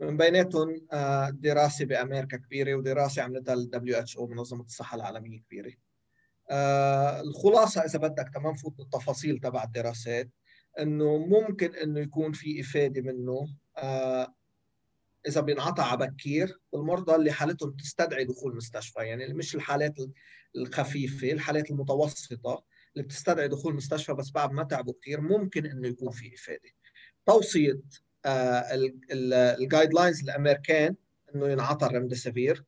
من بيناتهم آه، دراسة بأمريكا كبيرة ودراسة عملتها ال WHO منظمة الصحة العالمية كبيرة. آه، الخلاصة إذا بدك تمام نفوت بالتفاصيل تبع الدراسات إنه ممكن إنه يكون في إفادة منه إذا بينعطى على بكير بالمرضى اللي حالتهم تستدعي دخول مستشفى. يعني مش الحالات الخفيفة الحالات المتوسطة اللي بتستدعي دخول مستشفى بس بعد ما تعبوا كثير ممكن إنه يكون في إفادة. توصية الجايد لاينز الأمريكان إنه ينعطى الرمدسفير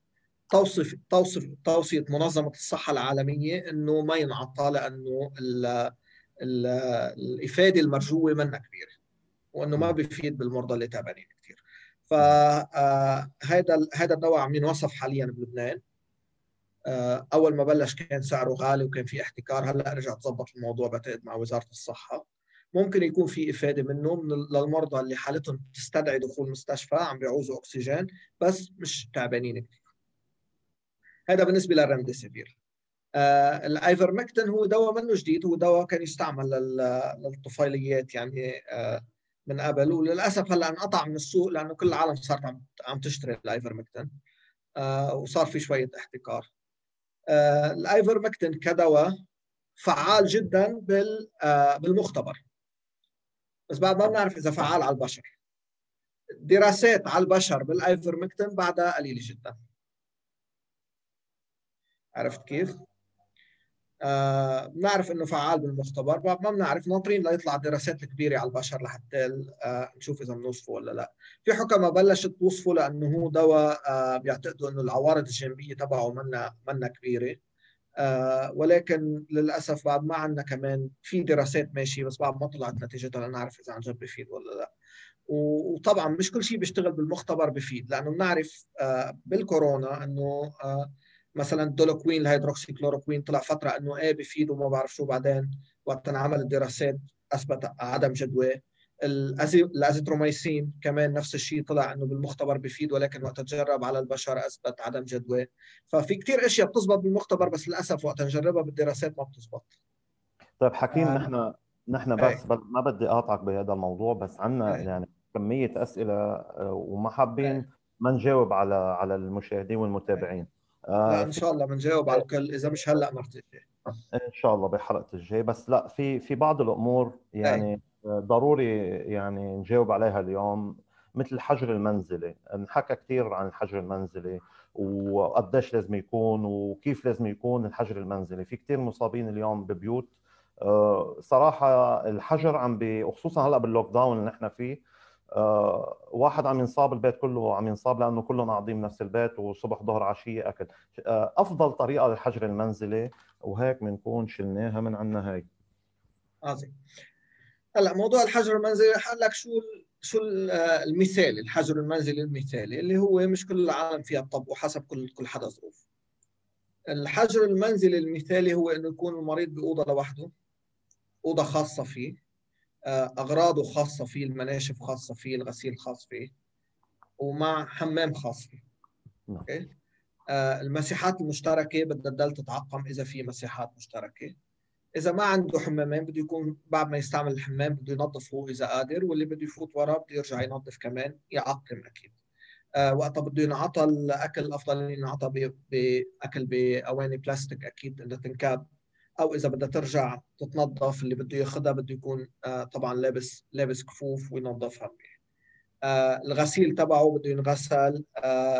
توصف توصف توصية منظمة الصحة العالمية إنه ما ينعطى لأنه ال ال الإفادة المرجوة منها كبيرة وإنه ما بيفيد بالمرضى اللي تعبانين كثير فهذا آه، هذا الدواء عم ينوصف حاليا بلبنان. آه، أول ما بلش كان سعره غالي وكان في احتكار هلأ رجع تظبط الموضوع بعتقد مع وزارة الصحة. ممكن يكون في إفادة منه من للمرضى اللي حالتهم تستدعي دخول مستشفى عم بيعوزوا أكسجين بس مش تعبانين. كثير هذا بالنسبة للرمديسيفير آه الأيفرمكتين هو دواء منه جديد هو دواء كان يستعمل للطفيليات يعني آه من قبل. وللأسف هلأ انقطع من السوق لأنه كل العالم صارت عم عم تشتري الأيفرمكتين. آه وصار في شوية احتكار. آه، الأيفرمكتين كدواء فعال جدا آه، بالمختبر. بس بعد ما بنعرف إذا فعال على البشر. دراسات على البشر بالايفرمكتين بعدها قليلة جدا. عرفت كيف؟ آه بنعرف إنه فعال بالمختبر ما بنعرف ناطرين ليطلع دراسات كبيره على البشر لحتى آه نشوف إذا بنوصفه ولا لا. في حكماء بلشت توصفه لأنه هو دواء آه بيعتقدوا إنه العوارض الجانبيه تبعه منا منا كبيرة. ولكن للأسف بعد ما عندنا كمان في دراسات ماشية بس بعد ما طلعت نتيجتها لنعرف إذا عن جد بفيد ولا لا. وطبعا مش كل شيء بيشتغل بالمختبر بفيد لأنه بنعرف آه بالكورونا إنه آه مثلا الكلوروكوين الهيدروكسي كلوروكوين طلع فترة إنه إيه بفيد وما بعرف شو بعدين وقت انعمل الدراسات أثبت عدم جدوى. الأزيتروميسين كمان نفس الشيء طلع إنه بالمختبر بفيد ولكن وقت تجرب على البشر أثبت عدم جدوى. ففي كثير إشياء بتزبط بالمختبر بس للأسف وقت نجربها بالدراسات ما بتزبط. طيب حكيم آه. نحن نحن بس أي. ما بدي أقاطعك بهذا الموضوع بس عندنا يعني كمية أسئلة آه، وما حابين ما نجاوب على على المشاهدين والمتابعين. آه لا إن شاء الله بنجاوب على الكل إذا مش هلأ مرتين إن شاء الله بحلقه الجاي. بس لا في في بعض الأمور يعني أي. ضروري يعني نجاوب عليها اليوم مثل الحجر المنزلي. انحكى كثير عن الحجر المنزلي وقديش لازم يكون وكيف لازم يكون الحجر المنزلي. في كثير مصابين اليوم ببيوت. آه، صراحة الحجر عم وخصوصا هلأ باللوك داون اللي نحن فيه آه، واحد عم ينصاب البيت كله عم ينصاب لأنه كلهم قاعدين بنفس البيت وصبح ظهر عشية أكل. آه، أفضل طريقة للحجر المنزلي وهيك بنكون شلناها من عندنا هاي. عظيم هلا موضوع الحجر المنزلي رح أقول لك شو شو المثالي الحجر المنزلي المثالي اللي هو مش كل العالم فيها طب وحسب كل كل حدا ظروف. الحجر المنزلي المثالي هو إنه يكون المريض بأوضة لوحده أوضة خاصة فيه آه، أغراضه خاصة فيه المناشف خاصة فيه الغسيل خاص فيه ومع حمام خاص فيه. نعم. أوكي؟ آه، المساحات المشتركة بدها تضل تتعقم إذا في مساحات مشتركة. إذا ما عنده حمامين بده يكون بعد ما يستعمل الحمام بده ينظفه إذا قادر واللي بده يفوت وراه بده يرجع ينظف كمان يعقم أكيد. آه، وقتها بده ينعطى الأكل إنه ينعطى بأكل بأواني بلاستيك أكيد انها تنكاب أو إذا بدها ترجع تتنظف اللي بده ياخذها بده يكون آه، طبعا لابس لابس كفوف وينظفها. آه، الغسيل تبعه بده ينغسل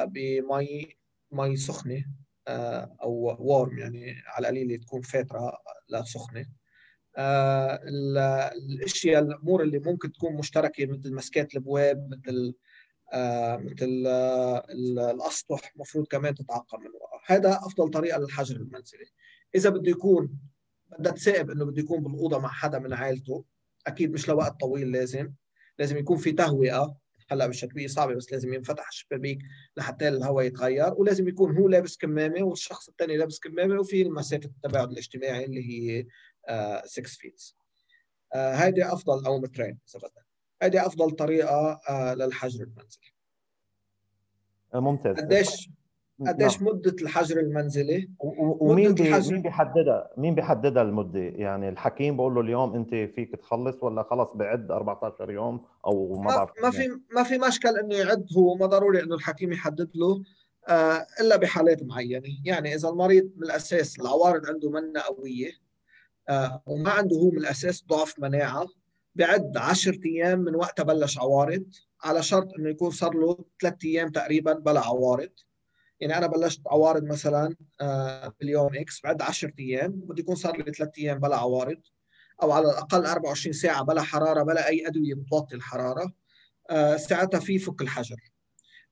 بمي مي سخنة. أو وارم يعني على القليله تكون فاترة لا سخنة. الأشياء الأمور اللي ممكن تكون مشتركة مثل مسكات الأبواب مثل آه، مثل آه، الأسطح المفروض كمان تتعقم من وراء. هذا أفضل طريقة للحجر المنزلي. إذا بده يكون بدها تسائب إنه بده يكون بالأوضة مع حدا من عائلته أكيد مش لوقت طويل لازم. لازم يكون في تهوئه هلا بالشتويه صعبه بس لازم ينفتح الشبابيك لحتى الهواء يتغير ولازم يكون هو لابس كمامة والشخص الثاني لابس كمامة وفي مسافه التباعد الاجتماعي اللي هي 6 فيت هذه أفضل أو مترين إذا بدك هذه أفضل طريقة آه، للحجر المنزلي. آه، ممتاز. قديش قديش نعم. مدة الحجر المنزلي؟ ومين بي... الحجر... مين بيحددها؟ مين بيحددها المدة؟ يعني الحكيم بقول له اليوم أنت فيك تخلص ولا خلص بعد 14 يوم أو ما بعرف ما في ما في مشكل إنه يعد. هو ما ضروري إنه الحكيم يحدد له آه إلا بحالات معينة. يعني إذا المريض من الأساس العوارض عنده منة قوية آه وما عنده هو من الأساس ضعف مناعة بعد 10 أيام من وقتها بلش عوارض على شرط إنه يكون صار له ثلاث أيام تقريبا بلا عوارض. يعني أنا بلشت عوارض مثلا آه، باليوم إكس بعد 10 أيام بده يكون صار لي ثلاث أيام بلا عوارض أو على الأقل 24 ساعة بلا حرارة بلا أي أدوية بتوطي الحرارة آه، ساعتها في فك الحجر.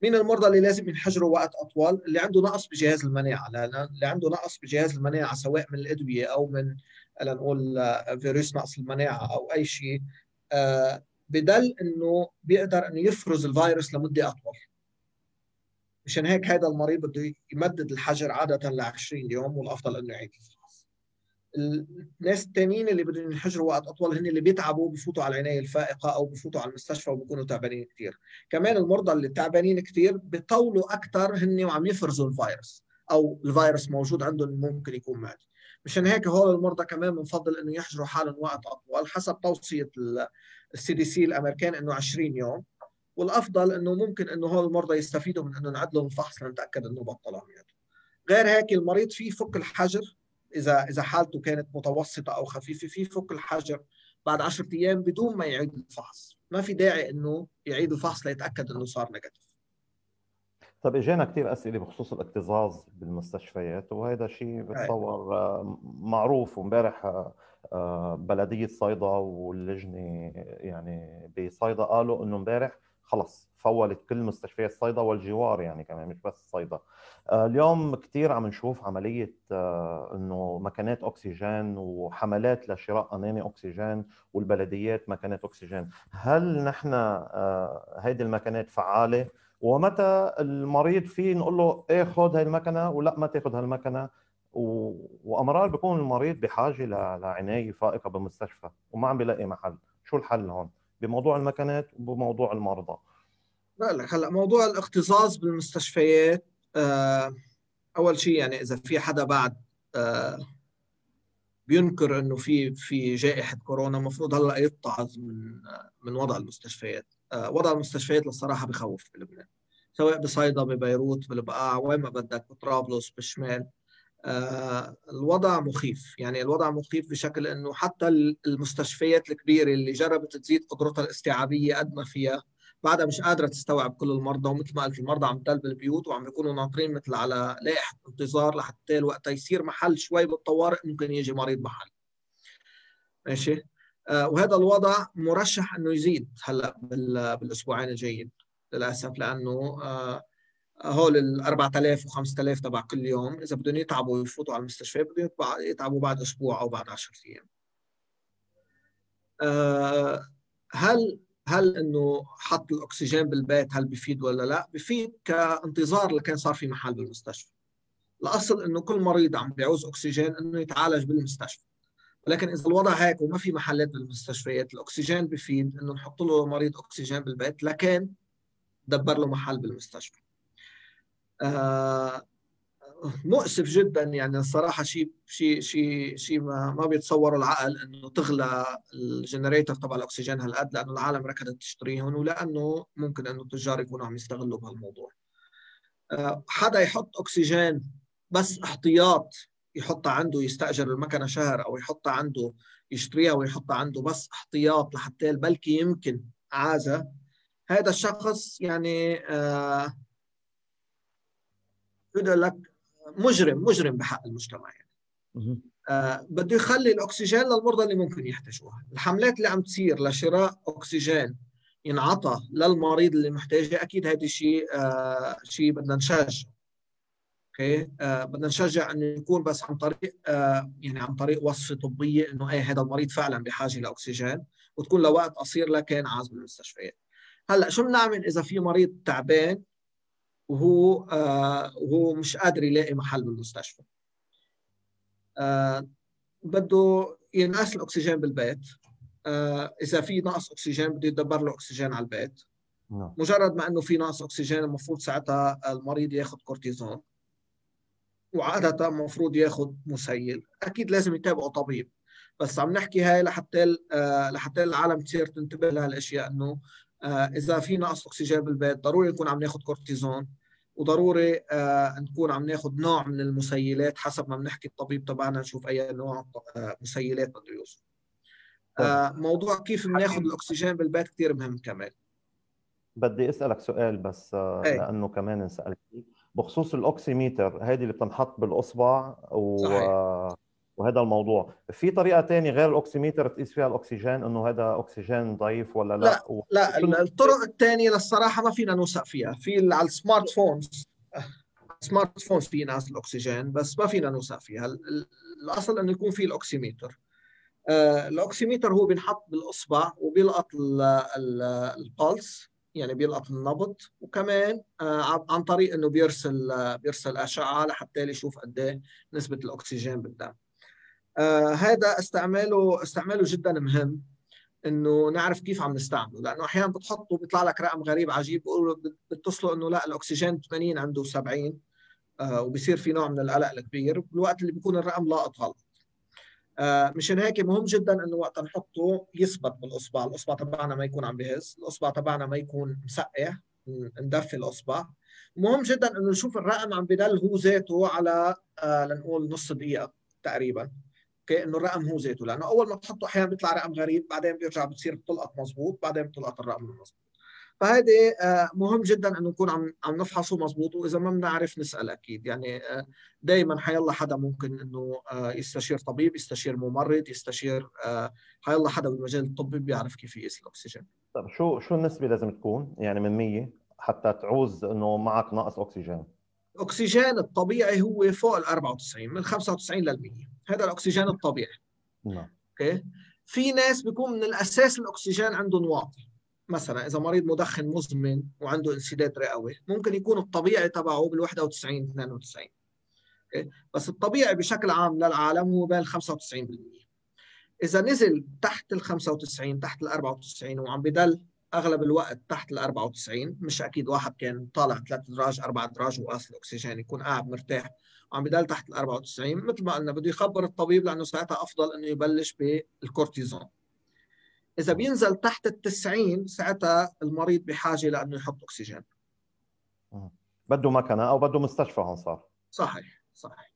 مين المرضى اللي لازم ينحجروا وقت أطول؟ اللي عنده نقص بجهاز المناعة اللي عنده نقص بجهاز المناعة سواء من الأدوية أو من لنقول آه، فيروس نقص المناعة أو أي شيء بدل إنه بيقدر إنه يفرز الفيروس لمدة أطول. مشان هيك هذا المريض بده يمدد الحجر عادة ل 20 يوم والأفضل إنه يعيد الفحص. الناس الثانيين اللي بدهم ينحجروا وقت أطول هن اللي بيتعبوا بفوتوا على العنايه الفائقة أو بفوتوا على المستشفى وبكونوا تعبانين كثير كمان المرضى اللي تعبانين كثير بيطولوا أكثر هن وعم يفرزوا الفيروس أو الفيروس موجود عندهم ممكن يكون معدي مشان هيك هول المرضى كمان بنفضل إنه يحجروا حالهم وقت أطول حسب توصية ال CDC الأمريكان إنه 20 يوم. والأفضل إنه ممكن إنه هول المرضى يستفيدوا من إنه نعد لهم الفحص لنتأكد إنه بطل عملياته غير هيك المريض فيه فك الحجر إذا إذا حالته كانت متوسطة أو خفيفة في فك الحجر بعد 10 أيام بدون ما يعيد الفحص. ما في داعي إنه يعيد الفحص ليتأكد إنه صار نيجاتيف. طيب اجانا كثير أسئلة بخصوص الاكتظاظ بالمستشفيات وهذا شيء بتصور آه، معروف وامبارح آه، آه، بلدية صيدا واللجنة يعني بصيدا قالوا إنه امبارح خلص فولت كل مستشفيات صيدا والجوار يعني كمان مش بس صيدا. اليوم كثير عم نشوف عملية إنه مكانات أكسجين وحملات لشراء أناني أكسجين والبلديات مكانات أكسجين. هل نحن هيدي المكانات فعالة؟ ومتى المريض فيه نقول له إيه خذ هاي المكنة ولا ما تاخذ هالمكنه و... وأمرار بيكون المريض بحاجة ل... لعناية فائقة بالمستشفى وما عم بيلاقي محل. شو الحل هون؟ بموضوع المكنات وبموضوع المرضى. لك هلا موضوع الاكتظاظ بالمستشفيات آه أول شيء يعني إذا في حدا بعد آه بينكر إنه في في جائحة كورونا المفروض هلا يتعظ من من وضع المستشفيات. آه، وضع المستشفيات للصراحة بخوف بلبنان سواء بصيدا ببيروت بالبقاع وين ما بدك بطرابلس بالشمال آه الوضع مخيف. يعني الوضع مخيف بشكل إنه حتى المستشفيات الكبيرة اللي جربت تزيد قدرتها الاستيعابية قد ما فيها بعدها مش قادرة تستوعب كل المرضى ومثل ما قلت المرضى عم تدل بالبيوت وعم بيكونوا ناطرين مثل على لائحة انتظار لحتى وقتها يصير محل شوي بالطوارئ ممكن يجي مريض محل. ماشي؟ آه وهذا الوضع مرشح إنه يزيد هلأ بالأسبوعين الجايين للأسف لأنه آه هول ال 4000 و 5000 تبع كل يوم إذا بدهم يتعبوا ويفوتوا على المستشفى بدهم يتعبوا بعد أسبوع أو بعد 10 أيام. آه هل هل إنه حط الأكسجين بالبيت هل بفيد ولا لا؟ بفيد كانتظار لكان صار في محل بالمستشفى. الأصل إنه كل مريض عم بيعوز أكسجين إنه يتعالج بالمستشفى. ولكن إذا الوضع هيك وما في محلات بالمستشفيات الأكسجين بفيد إنه نحط له مريض أكسجين بالبيت لكن دبر له محل بالمستشفى. آه مؤسف جدا يعني الصراحة شيء شيء شيء شيء ما ما بيتصوروا العقل إنه تغلى الجنريتر تبع الأكسجين هالقد لأنه العالم ركضت تشتريهم ولأنه ممكن إنه التجار يكونوا عم يستغلوا بهالموضوع. آه، حدا يحط أكسجين بس احتياط يحطها عنده يستأجر المكنة شهر أو يحطها عنده يشتريها ويحطها عنده بس احتياط لحتى بلكي يمكن عازة هذا الشخص يعني آه لك مجرم مجرم بحق المجتمع يعني. آه بده يخلي الأكسجين للمرضى اللي ممكن يحتاجوها. الحملات اللي عم تصير لشراء أكسجين ينعطى للمريض اللي محتاجه أكيد هذا شيء آه شيء بدنا نشجع. أوكي؟ آه بدنا نشجع إنه يكون بس عن طريق آه يعني عن طريق وصفة طبية إنه إيه هذا المريض فعلا بحاجة لأكسجين وتكون لوقت قصير لكن عاز بالمستشفيات هلأ شو بنعمل إذا في مريض تعبان وهو آه وهو مش قادر يلاقي محل بالمستشفى. آه بده ينقص الأكسجين بالبيت. آه إذا في نقص أكسجين بده يدبر له أكسجين على البيت. نعم. مجرد ما إنه في نقص أكسجين المفروض ساعتها المريض ياخذ كورتيزون. وعادة المفروض ياخذ مسيل. أكيد لازم يتابعه طبيب. بس عم نحكي هاي لحتى آه، لحتى العالم تصير تنتبه لهالأشياء إنه إذا في نقص أكسجين بالبيت ضروري نكون عم ناخذ كورتيزون وضروري آه، نكون عم ناخذ نوع من المسيلات حسب ما بنحكي الطبيب تبعنا نشوف أي نوع مسيلات بده يوصل طيب. موضوع كيف بناخذ الأكسجين بالبيت كثير مهم كمان بدي أسألك سؤال بس إيه. لأنه كمان انسالت بخصوص ال oximeter هذه اللي بتنحط بالأصبع و... صحيح. وهذا الموضوع. في طريقة ثانية غير ال oximeter تقيس فيها الأكسجين إنه هذا أكسجين ضعيف ولا لا؟ لا, و... لا الطرق الثانية للصراحة ما فينا نوثق فيها. في على ال smartphones smartphones في ناس الأكسجين بس ما فينا نوثق فيها. الأصل إنه يكون في ال oximeter. آه ال oximeter هو بينحط بالأصبع وبيلقط ال pulse يعني بيلقط النبض وكمان آه عن طريق إنه بيرسل آه بيرسل أشعة لحتى يشوف قد إيه نسبة الأكسجين بالدم. آه هذا استعماله استعماله جدا مهم إنه نعرف كيف عم نستعمله لأنه أحيانا بتحطه بيطلع لك رقم غريب عجيب بيقولوا بتصلوا إنه لا الأكسجين 80 عنده 70 آه وبصير في نوع من القلق الكبير بالوقت اللي بيكون الرقم لاقط غلط آه مشان هيك مهم جدا إنه وقت نحطه يثبت بالأصبع، الأصبع تبعنا ما يكون عم بهز، الأصبع تبعنا ما يكون مسقع ندفي الأصبع. مهم جدا إنه نشوف الرقم عم بدل هو ذاته على آه لنقول نص دقيقة تقريبا. أوكي؟ إنه الرقم هو ذاته. لأنه أول ما بتحطه أحيانا بيطلع رقم غريب بعدين بيرجع بتصير بتلقط مضبوط بعدين بتلقط الرقم المضبوط فهذه آه، مهم جدا إنه نكون عم عم نفحصه مضبوط وإذا ما بنعرف نسأل أكيد. يعني آه، دائما حيلا حدا ممكن إنه آه، يستشير طبيب يستشير ممرض يستشير حيلا حدا بالمجال الطبي بيعرف كيف يقيس الأكسجين. طيب شو شو النسبة لازم تكون؟ يعني من 100 حتى تعوز إنه معك نقص أكسجين. الأكسجين الطبيعي هو فوق ال 94 من 95 لل 100 هذا الأكسجين الطبيعي. نعم. أوكي؟ في ناس بيكون من الأساس الأكسجين عندهم واطي. مثلا إذا مريض مدخن مزمن وعنده انسداد رئوي ممكن يكون الطبيعي تبعه بال 91 92 أوكي؟ بس الطبيعي بشكل عام للعالم هو بين 95% إذا نزل تحت ال 95 تحت ال 94 وعم بدل أغلب الوقت تحت ال 94 مش أكيد واحد كان طالع ثلاث درجات أربع درجات وقاس الأكسجين يكون قاعد مرتاح. وعم بدل تحت ال 94 مثل ما قلنا بده يخبر الطبيب لأنه ساعتها أفضل إنه يبلش بالكورتيزون. إذا بينزل تحت ال 90 ساعتها المريض بحاجة لأنه يحط أكسجين. بده مكنة أو بده مستشفى هون صار. صحيح صحيح.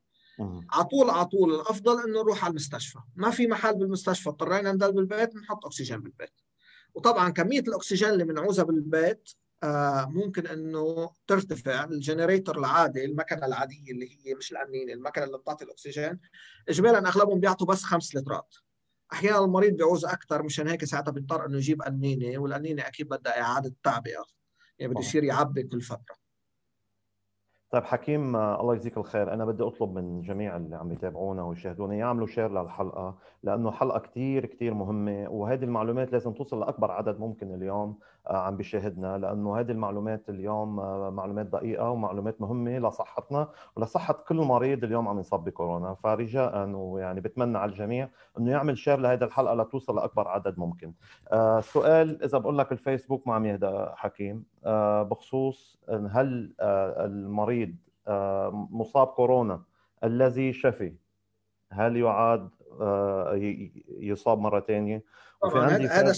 على طول على طول الأفضل إنه نروح على المستشفى. ما في محل بالمستشفى اضطرينا نضل بالبيت بنحط أكسجين بالبيت. وطبعا كمية الأكسجين اللي بنعوزها بالبيت آه ممكن إنه ترتفع. الجنريتور العادي المكنة العادية اللي هي مش القنينه المكنة اللي بتعطي الأكسجين اجمالا أغلبهم بيعطوا بس خمس لترات. أحيانا المريض بيعوز أكثر مشان هيك ساعتها بيضطر إنه يجيب قنينه والقنينه أكيد بدها إعادة تعبئه يعني بده يصير يعبي كل فترة. طيب حكيم الله يجزيك الخير. أنا بدي أطلب من جميع اللي عم يتابعونا ويشاهدونا يعملوا share للحلقة لأنه حلقة كثير كثير مهمة وهذه المعلومات لازم توصل لأكبر عدد ممكن اليوم. عم بيشاهدنا لأنه هذه المعلومات اليوم آه، معلومات دقيقة ومعلومات مهمة لصحتنا ولصحة كل مريض اليوم عم ينصاب بكورونا. فرجاء ويعني بتمنى على الجميع إنه يعمل share لهذه الحلقة لتوصل لأكبر عدد ممكن. آه سؤال إذا بقول لك الفيسبوك ما عم يهدى حكيم. آه بخصوص هل آه المريض مصاب كورونا الذي شفي هل يعاد يصاب مرة ثانية وفي عندي هذا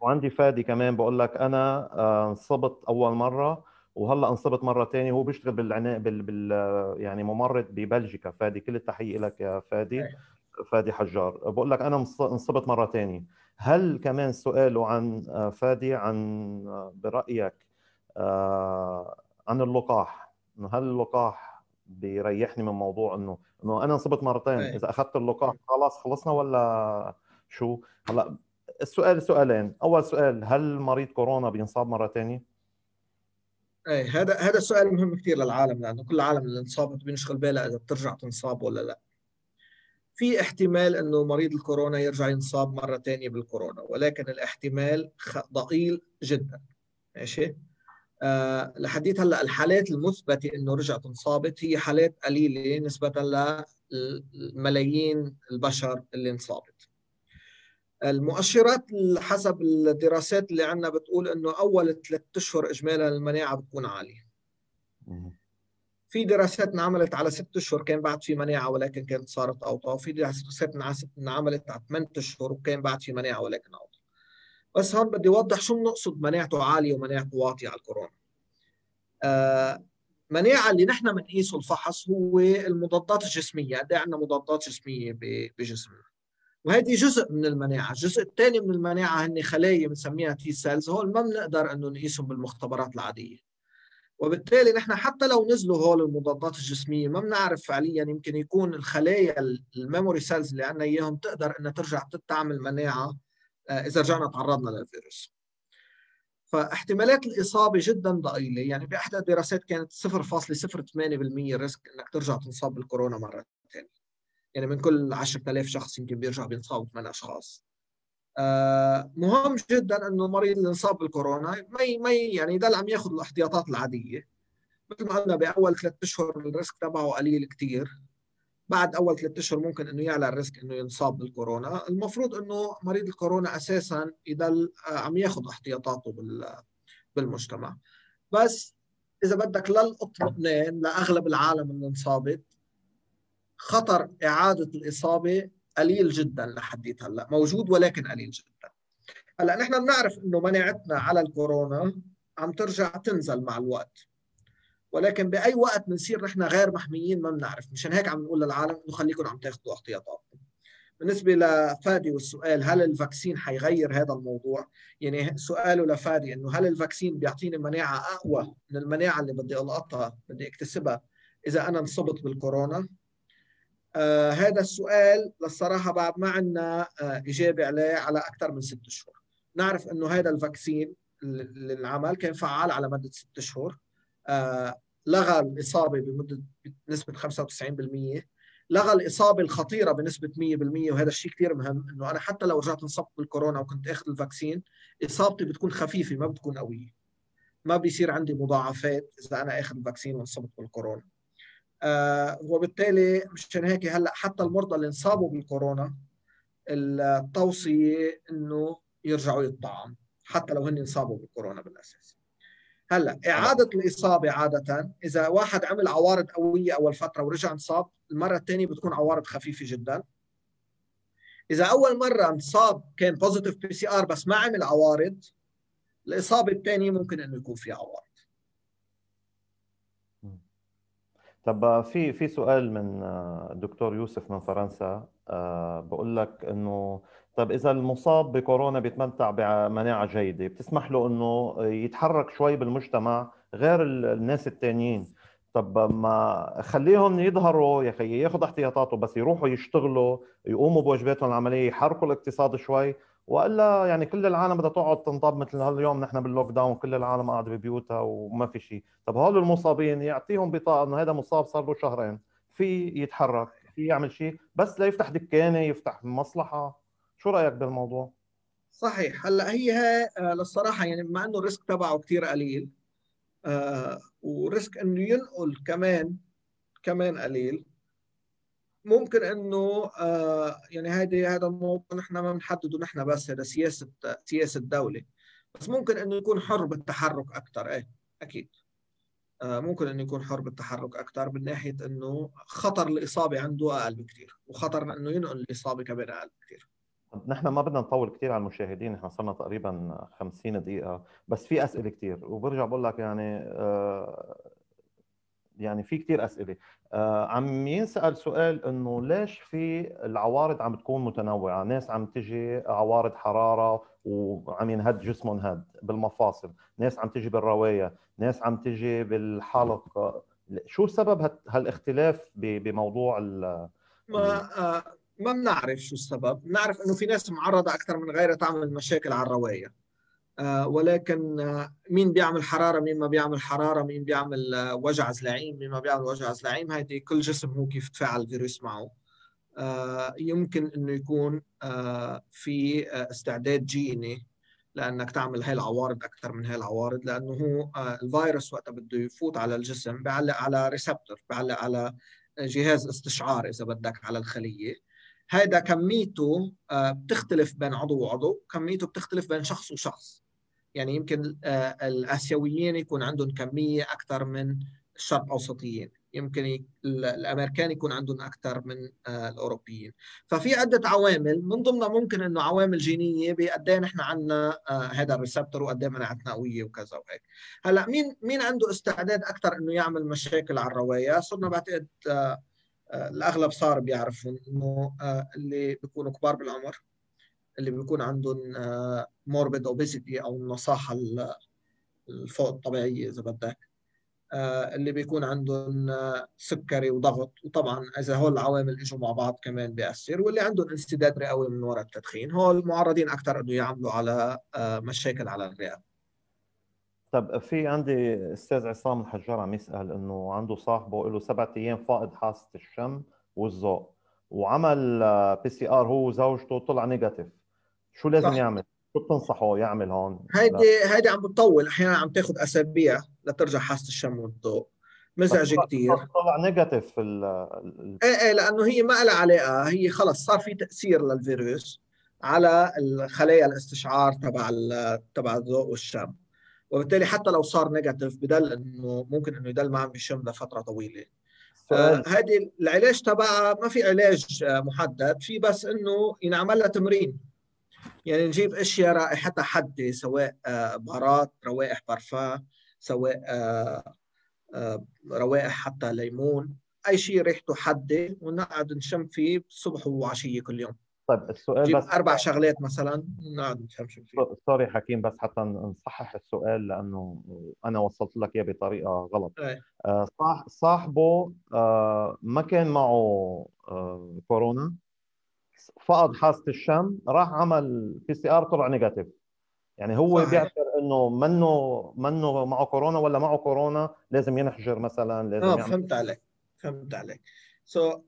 وعندي فادي كمان بقول لك أنا انصبت أول مرة وهلأ انصبت مرة ثانية هو بيشتغل بالعناء بال, بال يعني ممرض ببلجيكا. فادي كل التحيه لك يا فادي. فادي حجار. بقول لك أنا انصبت مرة ثانية هل كمان سؤاله عن فادي عن برأيك آه، عن اللقاح؟ إنه هل اللقاح بيريحني من موضوع إنه إنه أنا انصبت مرتين؟ إذا أخذت اللقاح خلاص خلصنا ولا شو؟ هلأ السؤال سؤالين. أول سؤال هل مريض كورونا بينصاب مرة ثانية إيه هذا هذا السؤال مهم كثير للعالم لأنه كل العالم اللي انصابت بينشغل بالها إذا بترجع تنصاب ولا لا. في احتمال إنه مريض الكورونا يرجع ينصاب مرة ثانية بالكورونا ولكن الاحتمال ضئيل جدا. ماشي؟ آه لحديت هلأ الحالات المثبتة إنه رجعت انصابت هي حالات قليلة نسبة لملايين البشر اللي انصابت. المؤشرات حسب الدراسات اللي عندنا بتقول إنه أول ثلاث أشهر اجمالا المناعة بتكون عالية. في دراسات انعملت على ست أشهر كان بعد في مناعة ولكن كانت صارت أوطى وفي دراسات انعملت على ثمان أشهر وكان بعد في مناعة ولكن أوطى. بس هون بدي أوضح شو بنقصد مناعته عالية ومناعته واطية على الكورونا. آه مناعة اللي نحن بنقيسه الفحص هو المضادات الجسمية. قد إيه عندنا مضادات جسمية بجسمنا؟ وهذه جزء من المناعة، الجزء الثاني من المناعة هن خلايا بنسميها T cells، هول ما بنقدر إنه نقيسهم بالمختبرات العادية. وبالتالي نحن حتى لو نزلوا هول المضادات الجسمية ما بنعرف فعليا يمكن يكون الخلايا ال memory cells اللي عندنا إياهم تقدر إنها ترجع تعمل مناعة آه، إذا رجعنا تعرضنا للفيروس. فاحتمالات الإصابة جدا ضئيلة يعني بأحدى الدراسات كانت 0.08% risk إنك ترجع تنصاب بالكورونا مرة. يعني من كل 10000 شخص يمكن بيرجع بينصابوا 8 أشخاص. آه، مهم جدا إنه المريض اللي انصاب بالكورونا ما ما يعني يضل عم ياخذ الاحتياطات العادية. مثل ما قلنا بأول ثلاث أشهر ال risk تبعه قليل كثير بعد أول ثلاث أشهر ممكن إنه يعلى ال risk إنه ينصاب بالكورونا. المفروض إنه مريض الكورونا أساسا يضل آه، عم ياخذ احتياطاته بالمجتمع. بس إذا بدك للأطمئنان لأغلب العالم اللي انصابت خطر إعادة الإصابة قليل جدا لحديت هلأ موجود ولكن قليل جدا. هلأ نحن بنعرف إنه مناعتنا على الكورونا عم ترجع تنزل مع الوقت. ولكن بأي وقت بنصير نحن غير محميين ما بنعرف. مشان هيك عم نقول للعالم إنه خليكم عم تاخذوا احتياطاتكم. بالنسبة لفادي والسؤال هل ال vaccine حيغير هذا الموضوع؟ يعني سؤاله لفادي إنه هل ال vaccine بيعطيني مناعة أقوى من المناعة اللي بدي ألقطها بدي اكتسبها إذا أنا انصبت بالكورونا؟ آه هذا السؤال للصراحة بعد ما عندنا آه إجابة عليه على أكثر من ست شهور. نعرف أنه هذا ال vaccine اللي انعمل كان فعال على مدة ست شهور. آه لغى الإصابة بمدة بنسبة 95% لغى الإصابة الخطيرة بنسبة 100% وهذا الشيء كثير مهم أنه أنا حتى لو رجعت انصبت بالكورونا وكنت أخذ ال vaccine إصابتي بتكون خفيفة ما بتكون قوية. ما بيصير عندي مضاعفات إذا أنا أخذ ال vaccine وانصبت بالكورونا. وبالتالي مشان هيك هلأ حتى المرضى اللي انصابوا بالكورونا التوصية إنه يرجعوا يطعم حتى لو هن انصابوا بالكورونا بالأساس. هلأ إعادة الإصابة عادة إذا واحد عمل عوارض قوية أول فترة ورجع انصاب المرة الثانية بتكون عوارض خفيفة جدا. إذا أول مرة انصاب كان positive PCR بس ما عمل عوارض الإصابة الثانية ممكن إنه يكون في عوارض. طب في في سؤال من الدكتور يوسف من فرنسا آه، بقول لك إنه طب إذا المصاب بكورونا بيتمتع بمناعة جيدة بتسمح له إنه يتحرك شوي بالمجتمع غير الناس الثانيين طب ما خليهم يظهروا يا أخي ياخذ احتياطاته بس يروحوا يشتغلوا يقوموا بواجباتهم العملية يحركوا الاقتصاد شوي. وإلا يعني كل العالم بدها تقعد تنطب مثل هاليوم نحن باللوك داون كل العالم قاعدة ببيوتها وما في شيء. طب هول المصابين يعطيهم بطاقة إنه هذا مصاب صار له شهرين في يتحرك في يعمل شيء بس لا يفتح دكانة يفتح مصلحة. شو رأيك بالموضوع؟ صحيح. هلأ هي آه، للصراحة يعني بما إنه ال risk تبعه كثير قليل آه و risk إنه ينقل كمان كمان قليل ممكن إنه آه يعني هذه هذا الموضوع نحن ما بنحدده نحن بس هذا سياسة سياسة دولة. بس ممكن إنه يكون حر بالتحرك أكثر إيه أكيد. ممكن إنه يكون حر بالتحرك أكثر من ناحية إنه خطر الإصابة عنده أقل بكثير وخطر إنه ينقل الإصابة كمان أقل بكثير نحن ما بدنا نطول كثير على المشاهدين نحن صرنا تقريبا 50 دقيقة بس في أسئلة كثير وبرجع بقول لك يعني آه يعني في كثير أسئلة. آه عم ينسأل سؤال إنه ليش في العوارض عم تكون متنوعة؟ ناس عم تجي عوارض حرارة وعم ينهد جسمهم هد بالمفاصل ناس عم تجي بالرواية ناس عم تجي بالحلق. شو سبب هالاختلاف بموضوع ما آه ما بنعرف شو السبب. بنعرف إنه في ناس معرضة أكثر من غيرها تعمل مشاكل على الرواية. ولكن آه، مين بيعمل حرارة مين ما بيعمل حرارة مين بيعمل آه، وجع زلعيم مين ما بيعمل وجع زلعيم هيدي كل جسم هو كيف تفاعل الفيروس معه. يمكن إنه يكون في استعداد جيني لأنك تعمل هاي العوارض أكثر من هاي العوارض لأنه هو الفيروس وقتها بده يفوت على الجسم بيعلق على ريسبتور بيعلق على جهاز استشعار إذا بدك على الخلية. هذا كميته بتختلف بين عضو وعضو كميته بتختلف بين شخص وشخص. يعني يمكن آه، الآسيويين يكون عندهم كمية أكثر من الشرق أوسطيين. يمكن الأمريكان يكون عندهم أكثر من آه، الأوروبيين. ففي عدة عوامل من ضمنها ممكن إنه عوامل جينية بقد إيه نحن عندنا آه، هذا ال receptor وقد إيه مناعتنا قوية وكذا وهيك. هلأ مين مين عنده استعداد أكثر إنه يعمل مشاكل على الرئة؟ صرنا بعتقد الأغلب صار بيعرفوا إنه اللي بيكونوا كبار بالعمر اللي بيكون عندهم morbid obesity أو النصاحة الفوق الطبيعيه إذا بدك. آه، اللي بيكون عندهم آه، سكري وضغط. وطبعا إذا هول العوامل إجوا مع بعض كمان بيأثر. واللي عندهم انسداد رئوي من وراء التدخين. هول معرضين أكثر إنه يعملوا على آه، مشاكل على الرئة. طب في عندي أستاذ عصام الحجار عم يسأل إنه عنده صاحبه له سبعة أيام فاقد حاسة الشم والذوق. وعمل PCR هو وزوجته طلع negative شو لازم صح. يعمل؟ شو بتنصحه يعمل هون؟ هيدي هيدي عم بتطول. أحيانا عم تاخذ أسابيع لترجع حاسة الشم والذوق. مزعج كثير طلع negative ال إيه إيه لأنه هي ما لها علاقة. هي خلص صار في تأثير للفيروس على الخلايا الاستشعار تبع تبع الذوق والشم. وبالتالي حتى لو صار negative بدل إنه ممكن إنه يضل ما عم بيشم لفترة طويلة. هذه آه العلاج تبعها ما في علاج محدد. في بس إنه ينعمل لها تمرين. يعني نجيب أشياء رائحتها حاده سواء آه، بهارات روائح بارفان سواء آه، آه، روائح حتى ليمون أي شيء ريحته حاده ونقعد نشم فيه الصبح وعشية كل يوم. طيب السؤال بس أربع شغلات مثلا نقعد نشم فيه. sorry حكيم بس حتى نصحح السؤال لأنه أنا وصلت لك إياه بطريقة غلط. أي. صاحبه ما كان معه كورونا؟ فقد حاسة الشم راح عمل PCR طلع negative يعني هو صحيح. بيعتبر إنه منه منه معه كورونا ولا معه كورونا لازم ينحجر مثلا لازم آه فهمت عليك فهمت عليك. so,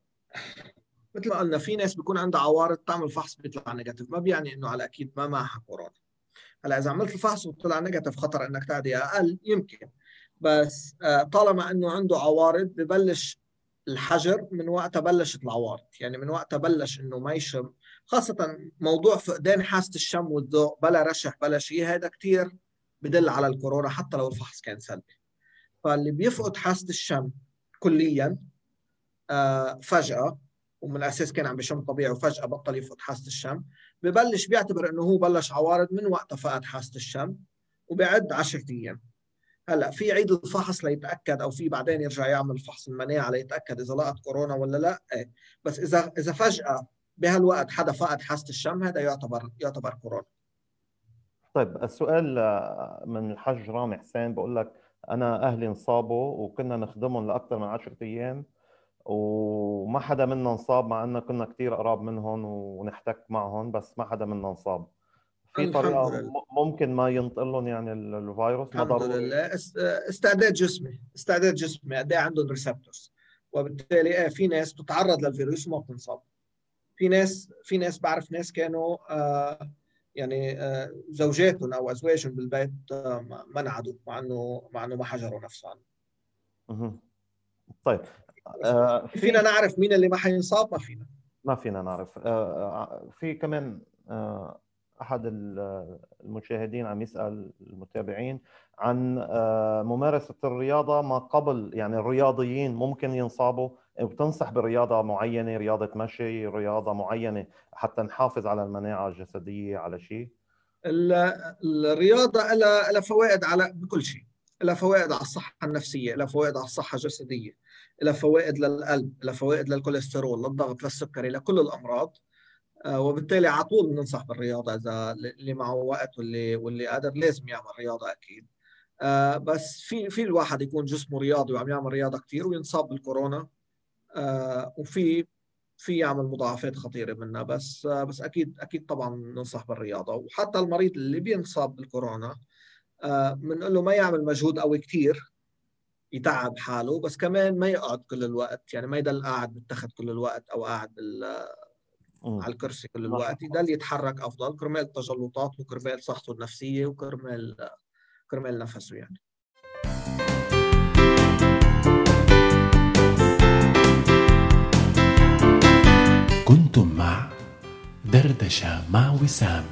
مثل ما قلنا في ناس بيكون عندها عوارض تعمل فحص بيطلع negative ما بيعني إنه على أكيد ما معها كورونا. هلأ إذا عملت الفحص وطلع negative خطر إنك تعدي أقل يمكن. بس آه، طالما إنه عنده عوارض ببلش الحجر من وقتها بلشت العوارض. يعني من وقتها بلش إنه ما يشم خاصة موضوع فقدان حاسة الشم والذوق بلا رشح بلا شيء هذا كثير بدل على الكورونا حتى لو الفحص كان سلبي. فاللي بيفقد حاسة الشم كليا آه فجأة ومن الأساس كان عم بشم طبيعي وفجأة بطل يفقد حاسة الشم ببلش بيعتبر إنه هو بلش عوارض من وقتها فقد حاسة الشم وبعد 10 أيام. هلا في عيد الفحص ليتأكد أو في بعدين يرجع يعمل فحص المناعه ليتأكد إذا لقط كورونا ولا لا. إيه. بس إذا إذا فجأة بهالوقت حدا فقد حاسة الشم هذا يعتبر يعتبر كورونا. طيب السؤال آه، من الحاج رامي حسين بقول لك أنا أهلي انصابوا وكنا نخدمهم لأكثر من 10 أيام وما حدا منا انصاب مع إنه كنا كثير قراب منهم ونحتك معهم بس ما حدا منا انصاب. في طريقة ممكن ما ينطق لهم يعني الفيروس؟ الحمد لله. استعداد جسمي استعداد جسمي. قد إيه عندهم ريسبتورز وبالتالي إيه في ناس بتتعرض للفيروس وما بتنصاب في ناس في ناس بعرف ناس كانوا آه يعني آه زوجاتهم أو أزواجهم بالبيت آه منعدوا مع إنه مع إنه ما حجروا نفسهم. طيب آه فينا نعرف مين اللي ما حينصاب؟ ما فينا. ما فينا نعرف. آه, آه، في كمان آه أحد المشاهدين عم يسأل المتابعين عن آه، ممارسة الرياضة ما قبل يعني الرياضيين ممكن ينصابوا وتنصح برياضة معينة رياضة مشي رياضة معينة حتى نحافظ على المناعة الجسدية على شيء؟ الرياضة لها فوائد على بكل شيء. لها فوائد على الصحة النفسية لها فوائد على الصحة الجسدية لها فوائد للقلب لها فوائد للكوليسترول للضغط للسكري لكل الأمراض. وبالتالي على طول بننصح بالرياضة إذا اللي معه وقت واللي واللي قادر لازم يعمل رياضة أكيد. آه، بس في في الواحد يكون جسمه رياضي وعم يعمل رياضة كثير وينصاب بالكورونا آه، وفي في يعمل مضاعفات خطيرة منها. بس بس أكيد أكيد طبعا ننصح بالرياضة. وحتى المريض اللي بينصاب بالكورونا بنقول له ما يعمل مجهود قوي كثير يتعب حاله بس كمان ما يقعد كل الوقت يعني ما يضل قاعد بالتخت كل الوقت أو قاعد بال على الكرسي كل الوقت يضل يتحرك أفضل كرمال التجلطات وكرمال صحته النفسية وكرمال كرمال نفسه يعني. كنتم مع دردشة مع وسام.